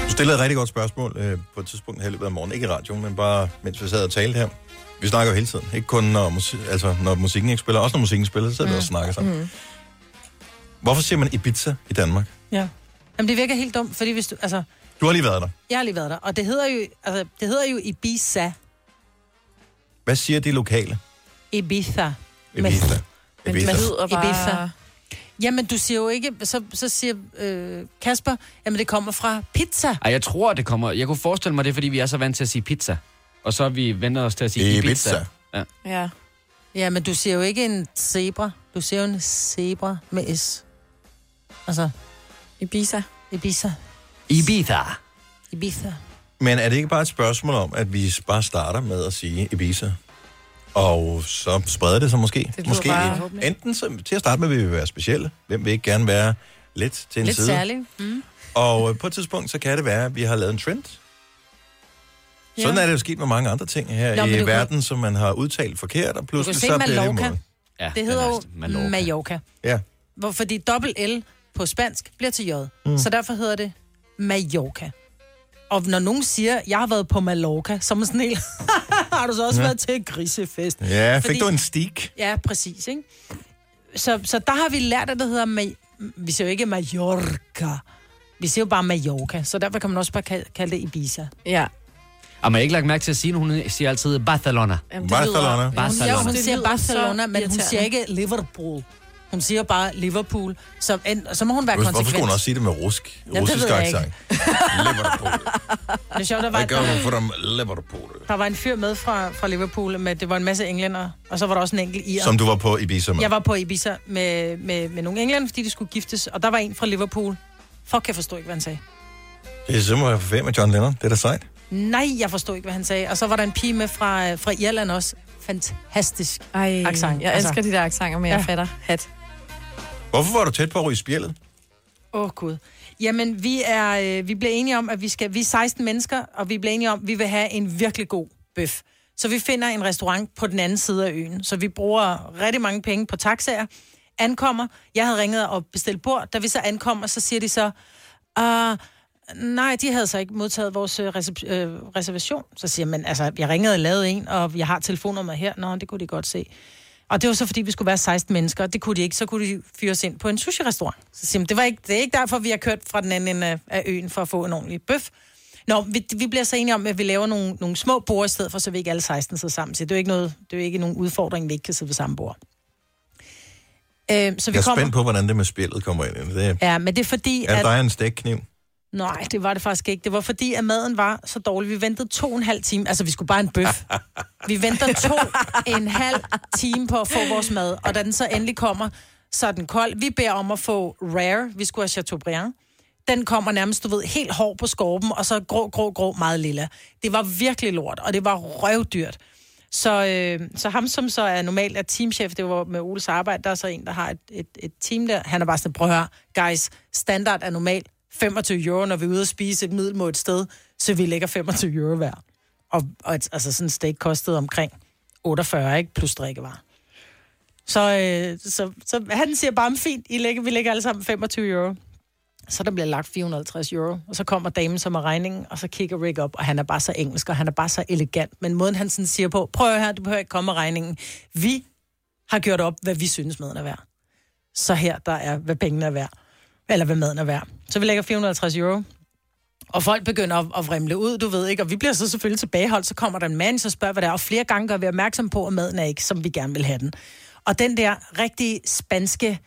Du stillede et rigtig godt spørgsmål øh, på et tidspunkt her i løbet af morgenen. Ikke i radioen, men bare mens vi sad og talte her. Vi snakker jo hele tiden. Ikke kun når, musik, altså, når musikken ikke spiller. Også når musikken spiller, så sidder vi også og snakker sammen. Mm. Hvorfor siger man Ibiza i Danmark? Ja. Jamen, det virker helt dumt, fordi hvis du... Altså, Du har lige været der. jeg har lige været der, og det hedder jo, altså, det hedder jo Ibiza. Hvad siger de lokale? Ibiza. Ibiza. Men Ibiza. det hedder bare... Ibiza. Jamen, du siger jo ikke... Så, så siger øh, Kasper, jamen det kommer fra pizza. Ej, jeg tror, det kommer... Jeg kunne forestille mig det, fordi vi er så vant til at sige pizza. Og så er vi vendt os til at sige Ibiza. Ibiza. Ja. Ja. Ja, men du siger jo ikke en zebra. Du siger jo en zebra med S. Altså, Ibiza. Ibiza. Ibiza. Ibiza. Men er det ikke bare et spørgsmål om, at vi bare starter med at sige Ibiza? Og så spreder det sig måske. lyder måske bare- enten så, til at starte med vil vi være specielle. Hvem vil ikke gerne være lidt til en Lidt side? særlig. Mm. Og øh, på et tidspunkt, så kan det være, at vi har lavet en trend. Sådan er det jo sket med mange andre ting her Nå, i du kan- verden, som man har udtalt forkert, og pludselig se så bliver det imod. Ja, Det hedder jo Mallorca. Mallorca. Ja. Hvor, fordi dobbelt L på spansk bliver til J. Mm. Så derfor hedder det Mallorca. Og når nogen siger, jeg har været på Mallorca, så er man sådan helt, (laughs) har du så også Ja. ja. været til grisefest? Ja, fik Fordi- du en stik? Ja, præcis, ikke? Så, så der har vi lært, at det hedder... Ma- vi siger jo ikke Mallorca. Vi siger jo bare Mallorca, så derfor kan man også bare kalde, kalde det Ibiza. Ja. Og man har ikke lagt mærke til at sige, at hun siger altid Barcelona. Jamen, Barcelona. Barcelona. Jo, hun siger Barcelona, men hun siger ikke Liverpool. Hun siger bare Liverpool. Så, en, så må hun være Hvorfor konsekvent. skulle hun også sige det med rusk? det Russisk accent. (laughs) Liverpool. Det er sjovt, der var, Hvad gør der, hun for dem? Liverpool. der var en fyr med fra, fra Liverpool, med, det var en masse englænder, og så var der også en enkelt ir. Som du var på Ibiza med. Jeg var på Ibiza med, med, med nogle englænder, fordi de skulle giftes, og der var en fra Liverpool. Fuck, jeg forstod ikke, hvad han sagde. Det er simpelthen for med John Lennon. Det er da sejt. Nej, jeg forstod ikke, hvad han sagde. Og så var der en pige med fra, fra Irland også. Fantastisk. Ej, Accent, jeg altså. elsker de der accenter, men jeg Ja. fatter hat. Hvorfor var du tæt på at ryge spjældet? Åh, oh, Gud. Jamen, vi, er, øh, vi blev enige om, at vi skal... Vi er 16 mennesker, og vi blev enige om, at vi vil have en virkelig god bøf. Så vi finder en restaurant på den anden side af øen. Så vi bruger rigtig mange penge på taxaer. Ankommer. Jeg havde ringet og bestilt bord. Da vi så ankommer, så siger de så... Uh, nej, de havde så ikke modtaget vores øh, øh, reservation. Så siger man, altså, jeg ringede og lavede en, og jeg har telefonnummer her. Nå, det kunne de godt se. Og det var så, fordi vi skulle være 16 mennesker, og det kunne de ikke. Så kunne de fyres ind på en sushi-restaurant. Så siger man, det, var ikke, det er ikke derfor, vi har kørt fra den anden ende af- øen for at få en ordentlig bøf. Nå, vi, vi bliver så enige om, at vi laver nogle, nogle små bord i stedet for, så vi ikke alle 16 sidder sammen. Så det er jo ikke, noget, det er jo ikke nogen udfordring, vi ikke kan sidde ved samme bord. Øh, så vi Jeg er kommer... spændt på, hvordan det med spjældet kommer ind. Det Ja, men det er fordi, er at... der er en stækkniv? Nej, det var det faktisk ikke. Det var fordi, at maden var så dårlig. Vi ventede to og en halv time. Altså, vi skulle bare en bøf. Vi venter to en halv time på at få vores mad. Og da den så endelig kommer, så er den kold. Vi beder om at få rare. Vi skulle have Chateaubriand. Den kommer nærmest, du ved, helt hård på skorpen, og så grå, grå, grå, meget lilla. Det var virkelig lort, og det var røvdyrt. Så, øh, så ham, som så er normalt er teamchef, det var med Oles arbejde, der er så en, der har et, et, et team der. Han er bare sådan, prøv at høre, guys, standard er normalt 25 euro, når vi er ude og spise et middelmål et sted, så vi lægger 25 euro hver. Og, og et, altså sådan en steak kostede omkring 48, ikke? Plus drikkevarer. Så, øh, så, så han siger bare, fint, I lægger, vi lægger alle sammen 25 euro. Så der bliver lagt 450 euro, og så kommer damen som er regningen, og så kigger Rick op, og han er bare så engelsk, og han er bare så elegant. Men måden han sådan siger på, prøv her, du behøver ikke komme med regningen. Vi har gjort op, hvad vi synes maden er værd. Så her, der er, hvad pengene er værd. Eller hvad maden er værd. Så vi lægger 450 euro. Og folk begynder at, at vrimle ud, du ved ikke, og vi bliver så selvfølgelig tilbageholdt, så kommer der en mand, så spørger, hvad det er, og flere gange gør vi opmærksom på, at maden er ikke, som vi gerne vil have den. Og den der rigtig spanske,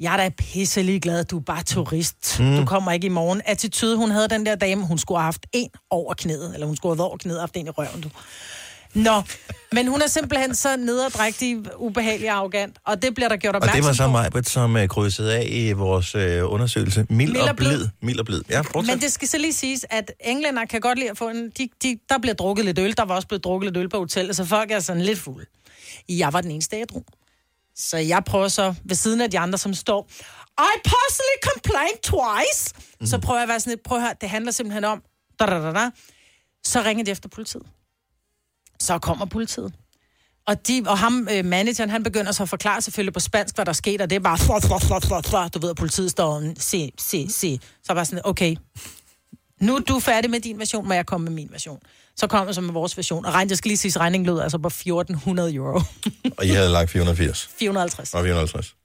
jeg er da pisselig glad, du er bare turist, mm. du kommer ikke i morgen. Attitude, hun havde den der dame, hun skulle have haft en over knæet, eller hun skulle have været over knæet og haft en i røven, du. Nå, men hun er simpelthen så nederdrægtig, ubehagelig og arrogant, og det bliver der gjort Og opmærksom det var så på. mig, som uh, krydsede af i vores uh, undersøgelse. Mild, Mild og og blid. Mild og blid. Ja, fortsæt. Men det skal så lige siges, at englænder kan godt lide at få en... De, de, der bliver drukket lidt øl, der var også blevet drukket lidt øl på hotellet, så folk er sådan lidt fulde. Jeg var den eneste ædru. Så jeg prøver så ved siden af de andre, som står, I personally complained twice. Mm. Så prøver jeg at være sådan lidt, prøv at høre, det handler simpelthen om, da, da, da, da. Så ringer de efter politiet. Så kommer politiet. Og, de, og ham, øh, manageren, han begynder så at forklare selvfølgelig på spansk, hvad der sker, og det er bare, flot, flot, flot, flot, flot. du ved, at politiet står, se, se, se. Så bare sådan, okay, nu er du færdig med din version, må jeg komme med min version. Så kommer så med vores version. Og regn, jeg skal lige sige, regningen lød altså på 1400 euro. Og I havde lagt 480 450. og 450.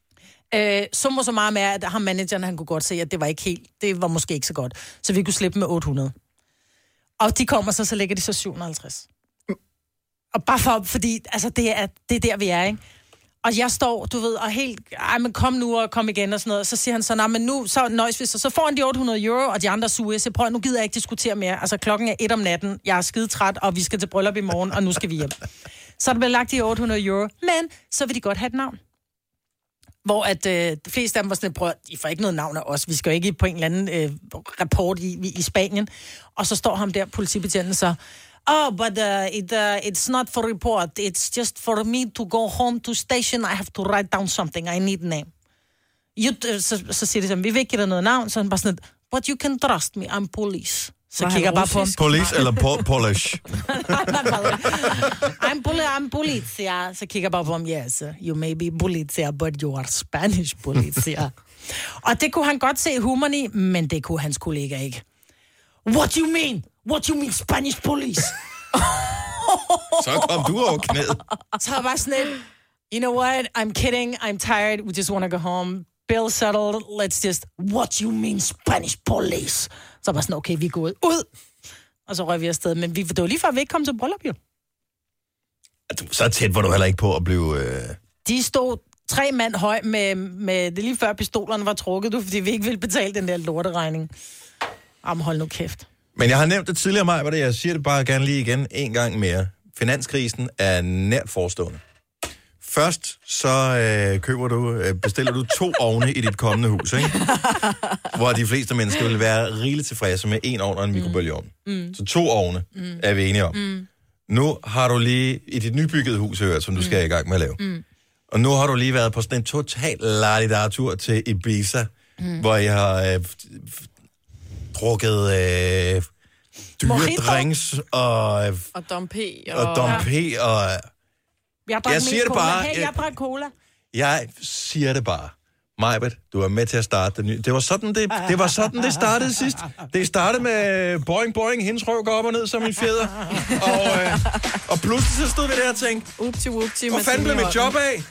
Øh, summer så meget med, at ham manageren, han kunne godt se, at det var ikke helt, det var måske ikke så godt. Så vi kunne slippe med 800. Og de kommer så, så lægger de så 750. Og bare for, fordi, altså, det er, det er der, vi er, ikke? Og jeg står, du ved, og helt, ej, men kom nu og kom igen og sådan noget. Så siger han så, nej, men nu, så nøjes vi så. Så får han de 800 euro, og de andre suger. Så prøv, nu gider jeg ikke diskutere mere. Altså, klokken er et om natten, jeg er skide træt, og vi skal til bryllup i morgen, og nu skal vi hjem. Så er der blevet lagt de 800 euro, men så vil de godt have et navn. Hvor at øh, de fleste af dem var sådan, prøv, I får ikke noget navn af os. Vi skal jo ikke på en eller anden øh, rapport i, i, i Spanien. Og så står ham der, politibetjenten, så, Oh, but uh, it, uh, it's not for report. It's just for me to go home to station. I have to write down something. I need name. You, så, så siger de sådan, vi vil ikke give dig noget navn. Så han bare sådan, but you can trust me, I'm police. Så Var kigger jeg bare på ham. Police eller po- Polish? (laughs) I'm, poli- I'm polizia. Så kigger jeg bare på ham, yes, you may be polizia, but you are Spanish polizia. (laughs) og det kunne han godt se humoren i, men det kunne hans kollega ikke. What you mean? What you mean Spanish police? (laughs) Så kom du over knæet. Så var sådan lidt, you know what, I'm kidding, I'm tired, we just want to go home. Bill settled, let's just, what you mean Spanish police? Så var sådan, okay, vi er gået ud. Og så røg vi afsted, men vi, det var lige før, vi ikke kom til bryllup, jo. Så tæt var du heller ikke på at blive... Øh... De stod tre mand høj med, med det lige før pistolerne var trukket, du, fordi vi ikke ville betale den der lorteregning. Jamen, hold nu kæft. Men jeg har nævnt det tidligere, mig, det jeg siger det bare gerne lige igen en gang mere. Finanskrisen er nært forestående. Først så øh, køber du, øh, bestiller du to ovne i dit kommende hus, ikke? (laughs) hvor de fleste mennesker vil være rigeligt tilfredse med en ovn og en mikrobølgeovn. Mm. Så to ovne Mm. er vi enige om. Mm. Nu har du lige i dit nybyggede hus, hørt, som du skal i gang med at lave. Mm. Og nu har du lige været på sådan en total larditar tur til Ibiza, Mm. mm. hvor jeg har øh, drukket øh, dyre Mojito. drinks og, øh, Og Dom P. Og, og Dom P. Og, Jeg, Jeg siger det cola. bare, Hey, jeg- drak cola. jeg siger det bare. Majbet, du er med til at starte det nye. Det var sådan, det, det, var sådan, det startede sidst. Det startede med boing, boing, hendes røv går op og ned som en fjeder. Og, øh, og pludselig så stod vi der og tænkte, Upti, upti, hvor fanden blev mit job af?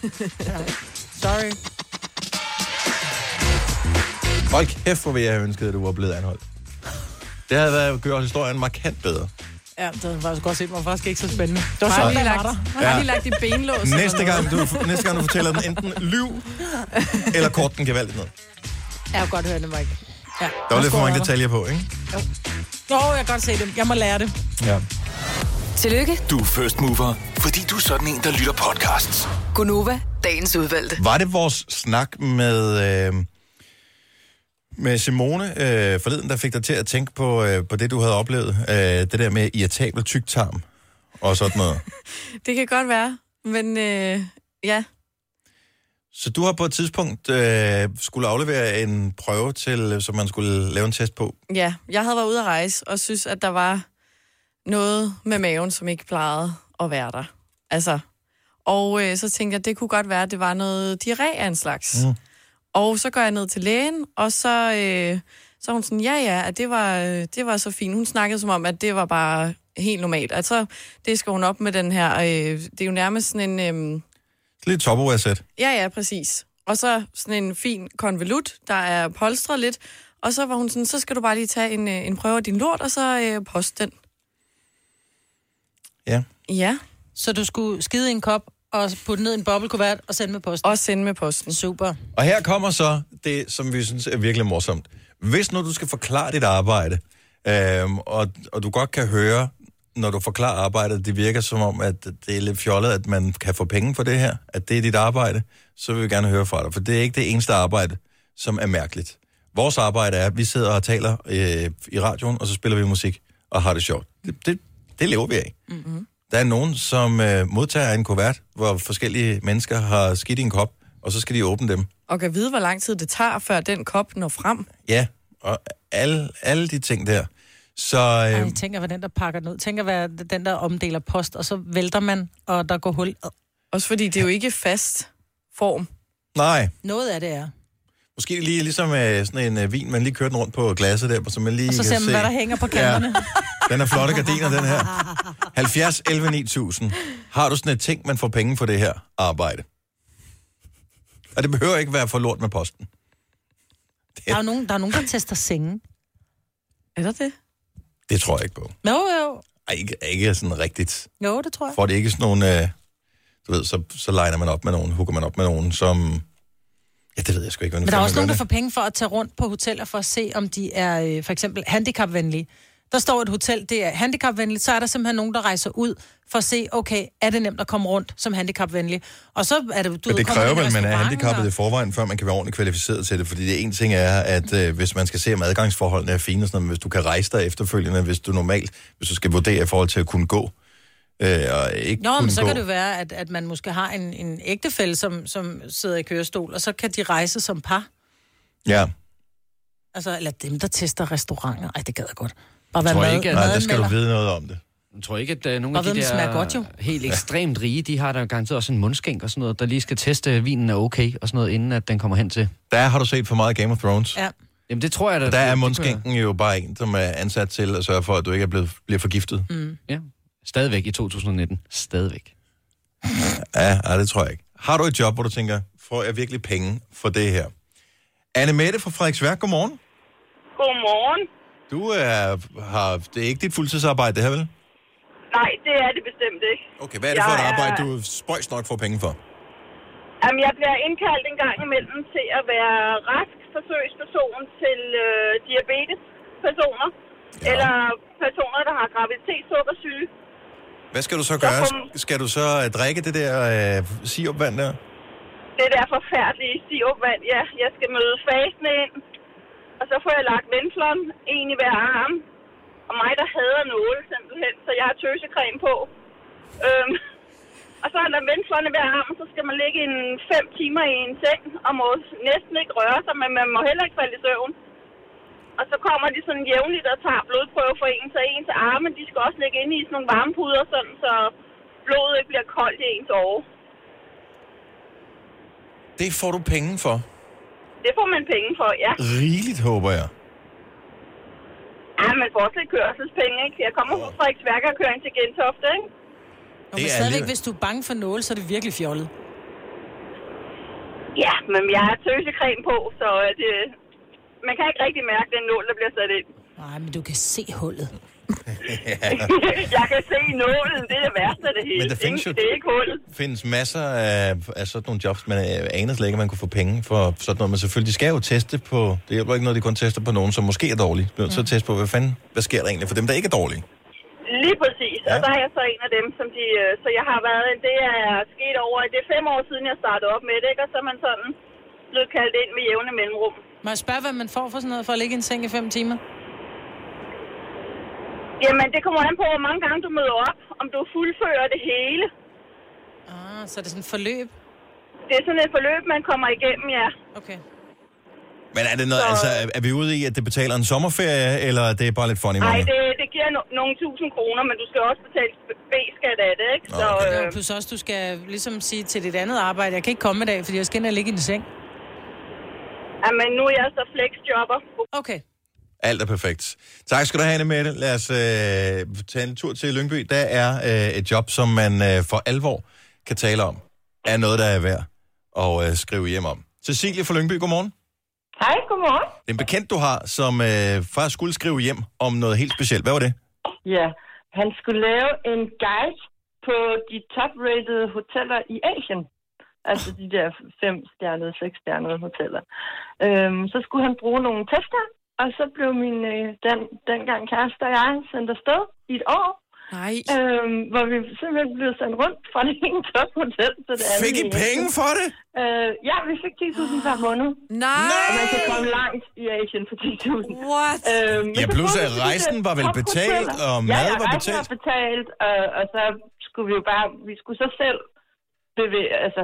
(laughs) Sorry. Hold kæft, hvor ville jeg have ønsket, at du var blevet anholdt. Det havde været gjort historien markant bedre. Ja, det var godt set, var faktisk ikke så spændende. Det var Har sjovt, lige var lagt, har Ja. lige lagt i benlås. Næste gang, du, næste gang du fortæller den, enten lyv (laughs) eller kort den gevaldigt ned. Jeg har godt hørt det, Mike. Ja. Der var lidt for mange detaljer på, ikke? Jo, jeg kan godt se det. Jeg må lære det. Ja. Tillykke, Du er first mover, fordi du er sådan en, der lytter podcasts. Gunova, dagens udvalgte. Var det vores snak med, øh, med Simone øh, forleden, der fik dig til at tænke på, øh, på det, du havde oplevet? Øh, det der med irritabel tyktarm og sådan noget. (laughs) Det kan godt være, men øh, ja. Så du har på et tidspunkt øh, skulle aflevere en prøve til, som man skulle lave en test på. Ja, jeg havde været ude at rejse, og synes, at der var noget med maven, som ikke plejede at være der. Altså, og øh, så tænkte jeg, det kunne godt være, at det var noget diarré af en slags. Mm. Og så går jeg ned til lægen, og så, øh, så er hun sådan, ja ja, at det var, øh, det var så fint. Hun snakkede som om, at det var bare helt normalt. Altså, det skal hun op med den her, øh, det er jo nærmest sådan en... Øh, Lidt Tupperware-sæt. Ja, ja, præcis. Og så sådan en fin konvolut, der er polstret lidt. Og så var hun sådan, så skal du bare lige tage en, øh, en prøve af din lort, og så øh, poste den. Ja. Ja. Så du skulle skide i en kop og putte ned i en boblekuvert og sende med posten? Og sende med posten. Super. Og her kommer så det, som vi synes er virkelig morsomt. Hvis nu du skal forklare dit arbejde, øhm, og, og du godt kan høre, når du forklarer arbejdet, det virker som om, at det er lidt fjollet, at man kan få penge for det her, at det er dit arbejde, så vil vi gerne høre fra dig. For det er ikke det eneste arbejde, som er mærkeligt. Vores arbejde er, at vi sidder og taler øh, i radioen, og så spiller vi musik og har det sjovt. Det, det, det lever vi af. Mm-hmm. Der er nogen, som øh, modtager en kuvert, hvor forskellige mennesker har skidt i en kop, og så skal de åbne dem. Og kan vide, hvor lang tid det tager, før den kop når frem. Ja, og alle, alle de ting der. Så Ej, øh, jeg tænker, hvad den, der pakker ud. Tænker, hvad den, der omdeler post, og så vælter man, og der går hul. Også fordi det er jo ikke fast form. nej, Noget af det er. Måske lige ligesom øh, sådan en øh, vin, man lige kører den rundt på glasset der, så man lige Og så ser man, se. hvad der hænger på kanterne. Den er flotte gardiner, den her. 70 11 9000. Har du sådan et ting, man får penge for det her arbejde? Og det behøver ikke være for lort med posten. Der er, nogen, der er nogen, der tester senge. Er der det? Det tror jeg ikke på. Jo, jo. Ej, ikke, ikke sådan rigtigt. Jo, det tror jeg. For det ikke sådan nogle... Øh, du ved, så, så legner man op med nogen, hooker man op med nogen, som... Ja, det ved jeg sgu ikke, Men der er også nogen, der får penge for at tage rundt på hoteller for at se, om de er øh, for eksempel handicapvenlige. Der står et hotel, det er handicapvenligt, så er der simpelthen nogen, der rejser ud for at se, okay, er det nemt at komme rundt som handicapvenlig? Og så er det, du Men ved, det kommer kræver vel, at man er handicappet og- i forvejen, før man kan være ordentligt kvalificeret til det. Fordi det ene ting er, at øh, hvis man skal se, om adgangsforholdene er fine og sådan noget, hvis du kan rejse dig efterfølgende, hvis du normalt, hvis du skal vurdere i forhold til at kunne gå, øh, og ikke Nå, men så gå. kan det være, at, at man måske har en, en ægtefælle, som, som sidder i kørestol, og så kan de rejse som par. Ja, Altså, eller dem, der tester restauranter. Ej, det gad jeg godt. Bare Jeg tror mad, ikke, at- nej, der skal du vide noget om det. Jeg tror ikke, at uh, nogle Og af de der godt, jo. helt ekstremt rige, de har der garanteret også en mundskænk og sådan noget, der lige skal teste, at vinen er okay og sådan noget, inden at den kommer hen til. Der har du set for meget Game of Thrones. Ja. Jamen det tror jeg, Og der, der er mundskænken jo bare en, som er ansat til at sørge for, at du ikke er blevet, bliver forgiftet. Mm. Ja, stadigvæk i 2019. Stadigvæk. Ja, ja, det tror jeg ikke. Har du et job, hvor du tænker, får jeg virkelig penge for det her? Anne Mette fra Frederiksværk, godmorgen. Godmorgen. Du er, har, det er ikke dit fuldtidsarbejde, det her vel? Nej, det er det bestemt ikke. Okay, hvad er det for et Jeg arbejde, du spøjs nok får penge for? Jamen, jeg bliver indkaldt en gang imellem til at være rask forsøgsperson til øh, diabetespersoner. Ja. Eller personer, der har graviditetssukkersyge. Hvad skal du så gøre? Skal du så øh, drikke det der øh, sirupvand der? Det der forfærdelige sirupvand, ja. Jeg skal møde fasen ind. Og så får jeg lagt venflon, en i hver arm. Og mig, der hader nåle simpelthen, så jeg har tøsecreme på. Øhm, og så er der venflon i hver arm, så skal man ligge en fem timer i en seng, og må næsten ikke røre sig, men man må heller ikke falde i søvn. Og så kommer de sådan jævnligt og tager blodprøve for en, så ens arme, de skal også ligge inde i sådan nogle varmepuder, sådan, så blodet ikke bliver koldt i ens åre. Det får du penge for. Det får man penge for, ja. Rigeligt, håber jeg. Ja, man får også lidt kørselspenge, ikke? Jeg kommer fra Frederiksværk og kører ind til Gentofte, ikke? Og men stadigvæk, hvis du er bange for nåle, så er det virkelig fjollet. Ja, men jeg har tøsecreme på, så det, man kan ikke rigtig mærke den nål, der bliver sat ind. Nej, men du kan se hullet. (laughs) (laughs) jeg kan se nålen, det er det værste af det hele. Men der findes jo- Det er ikke hullet. findes masser af, af sådan nogle jobs, man øh, aner slet ikke, at man kunne få penge for sådan noget. Men selvfølgelig, de skal jo teste på, det hjælper ikke noget, de kun tester på nogen, som måske er dårlige. Til at teste på, hvad fanden, hvad sker der egentlig for dem, der ikke er dårlige? Lige præcis. Ja. Og der er jeg så en af dem, som de... øh, Så jeg har været... Det er sket over... Det er fem år siden, jeg startede op med det, ikke? Og så er man sådan blevet kaldt ind med jævne mellemrum. Må jeg spørge, hvad man får for sådan noget, for at ligge i en seng i fem timer? Jamen, det kommer an på, hvor mange gange du møder op. Om du fuldfører det hele. Ah, så er det sådan et forløb? Det er sådan et forløb, man kommer igennem, ja. Okay. Men er det noget, Så- altså, er- er vi ude i, at det betaler en sommerferie, eller er det bare lidt funny Nej, money? det, det giver no- nogle tusind kroner, men du skal også betale B-skat af det, ikke? Så, Okay. øh, Ja, plus også, du skal ligesom sige til dit andet arbejde, jeg kan ikke komme i dag, fordi jeg skal ind og ligge i din seng. Jamen, nu er jeg så flexjobber. Okay. Alt er perfekt. Tak skal du have, med det. Lad os øh, tage en tur til Lyngby. Der er øh, et job, som man øh, for alvor kan tale om. Er noget, der er værd at øh, skrive hjem om. Cecilie fra Lyngby, godmorgen. Hej, godmorgen. Det er en bekendt, du har, som øh, faktisk skulle skrive hjem om noget helt specielt. Hvad var det? Ja, han skulle lave en guide på de top-rated hoteller i Asien. Altså de der fem-stjernede, seks-stjernede hoteller. Øhm, så skulle han bruge nogle tester, og så blev min øh, den, dengang kæreste og jeg sendt afsted i et år. Nej. Øhm, hvor vi simpelthen blev sendt rundt fra det ene tophotel til det andet. Fik I penge for det? Øh, ja, vi fik 10.000 per måned. Nej! Og man kan komme langt i Asien for 10.000. What? Øhm, Ja, plus at rejsen var vel betalt, og ja, mad ja, var rejsen betalt? var betalt, og, og så skulle vi jo bare, vi skulle så selv bevæge, altså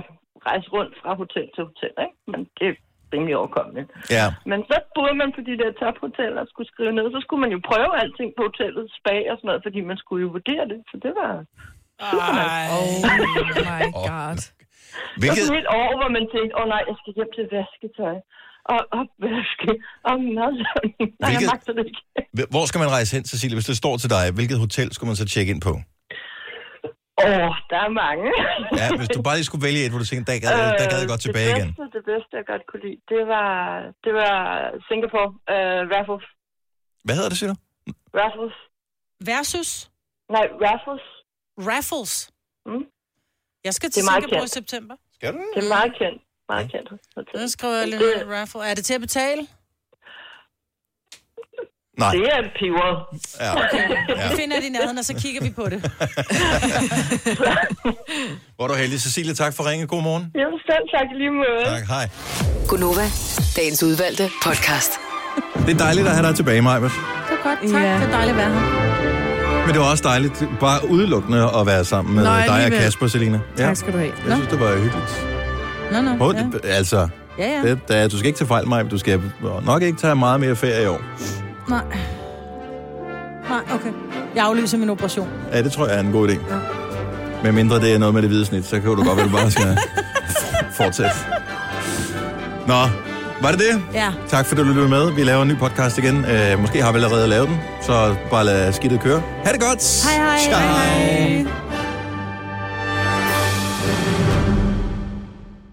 rejse rundt fra hotel til hotel, ikke? Men det er rimelig overkommeligt. Ja. Men så boede man på de der tophoteller og skulle skrive ned, så skulle man jo prøve alting på hotellet, spa og sådan noget, fordi man skulle jo vurdere det, så det var super nice. Oh my (laughs) god. Hvilket... Hvilket- Så sådan et år, hvor man tænkte, åh oh, nej, jeg skal hjem til vasketøj. Og opvaske, og madlavning. (laughs) Nej, jeg Hvilket- magter det ikke. Hvor skal man rejse hen, Cecilie, hvis det står til dig? Hvilket hotel skulle man så tjekke ind på? Åh, oh, der er mange. Ja, hvis du bare lige skulle vælge et, hvor du tænker, der gad, der gad jeg godt tilbage Øh, det igen. bedste, Det bedste, jeg godt kunne lide, det var, det var Singapore. Uh, Raffles. Hvad hedder det, siger du? Raffles. Versus? Nej, Raffles. Raffles? Mm. Jeg skal Det til Singapore i kendt. september. Skal du? Det er meget kendt. Meget kendt. Så skriver jeg lige Det- ned, raffle. Er det til at betale? Nej. Det er peber. Ja. Okay. Ja. Vi finder det i nærheden, og så kigger vi på det. (laughs) Hvor er du heldig. Cecilie, tak for ringe. God morgen. Jamen selv tak lige måde. Tak, hej. Gunova, dagens udvalgte podcast. Det er dejligt at have dig tilbage, Maja. Det er godt, tak. Ja. Det er dejligt at være her. Men det var også dejligt bare udelukkende at være sammen med Nå, dig og alligevel. Kasper, Selina. Tak skal du have. Jeg synes, det var hyggeligt. Nå, nå. Hvor, ja. Altså, Ja, ja. det, der, du skal ikke tage fejl, Maja. Du skal nok ikke tage meget mere ferie i år. Nej. Nej, okay. Jeg aflyser min operation. Ja, det tror jeg er en god idé. Ja. Med mindre det er noget med det hvide snit, så kan du godt at du bare skal fortsætte. Nå, var det det? Ja. Tak fordi du lyttede med. Vi laver en ny podcast igen. Uh, måske har vi allerede lavet den, så bare lad skidtet køre. Ha' det godt! Hej, hej. Ciao. hej, hej.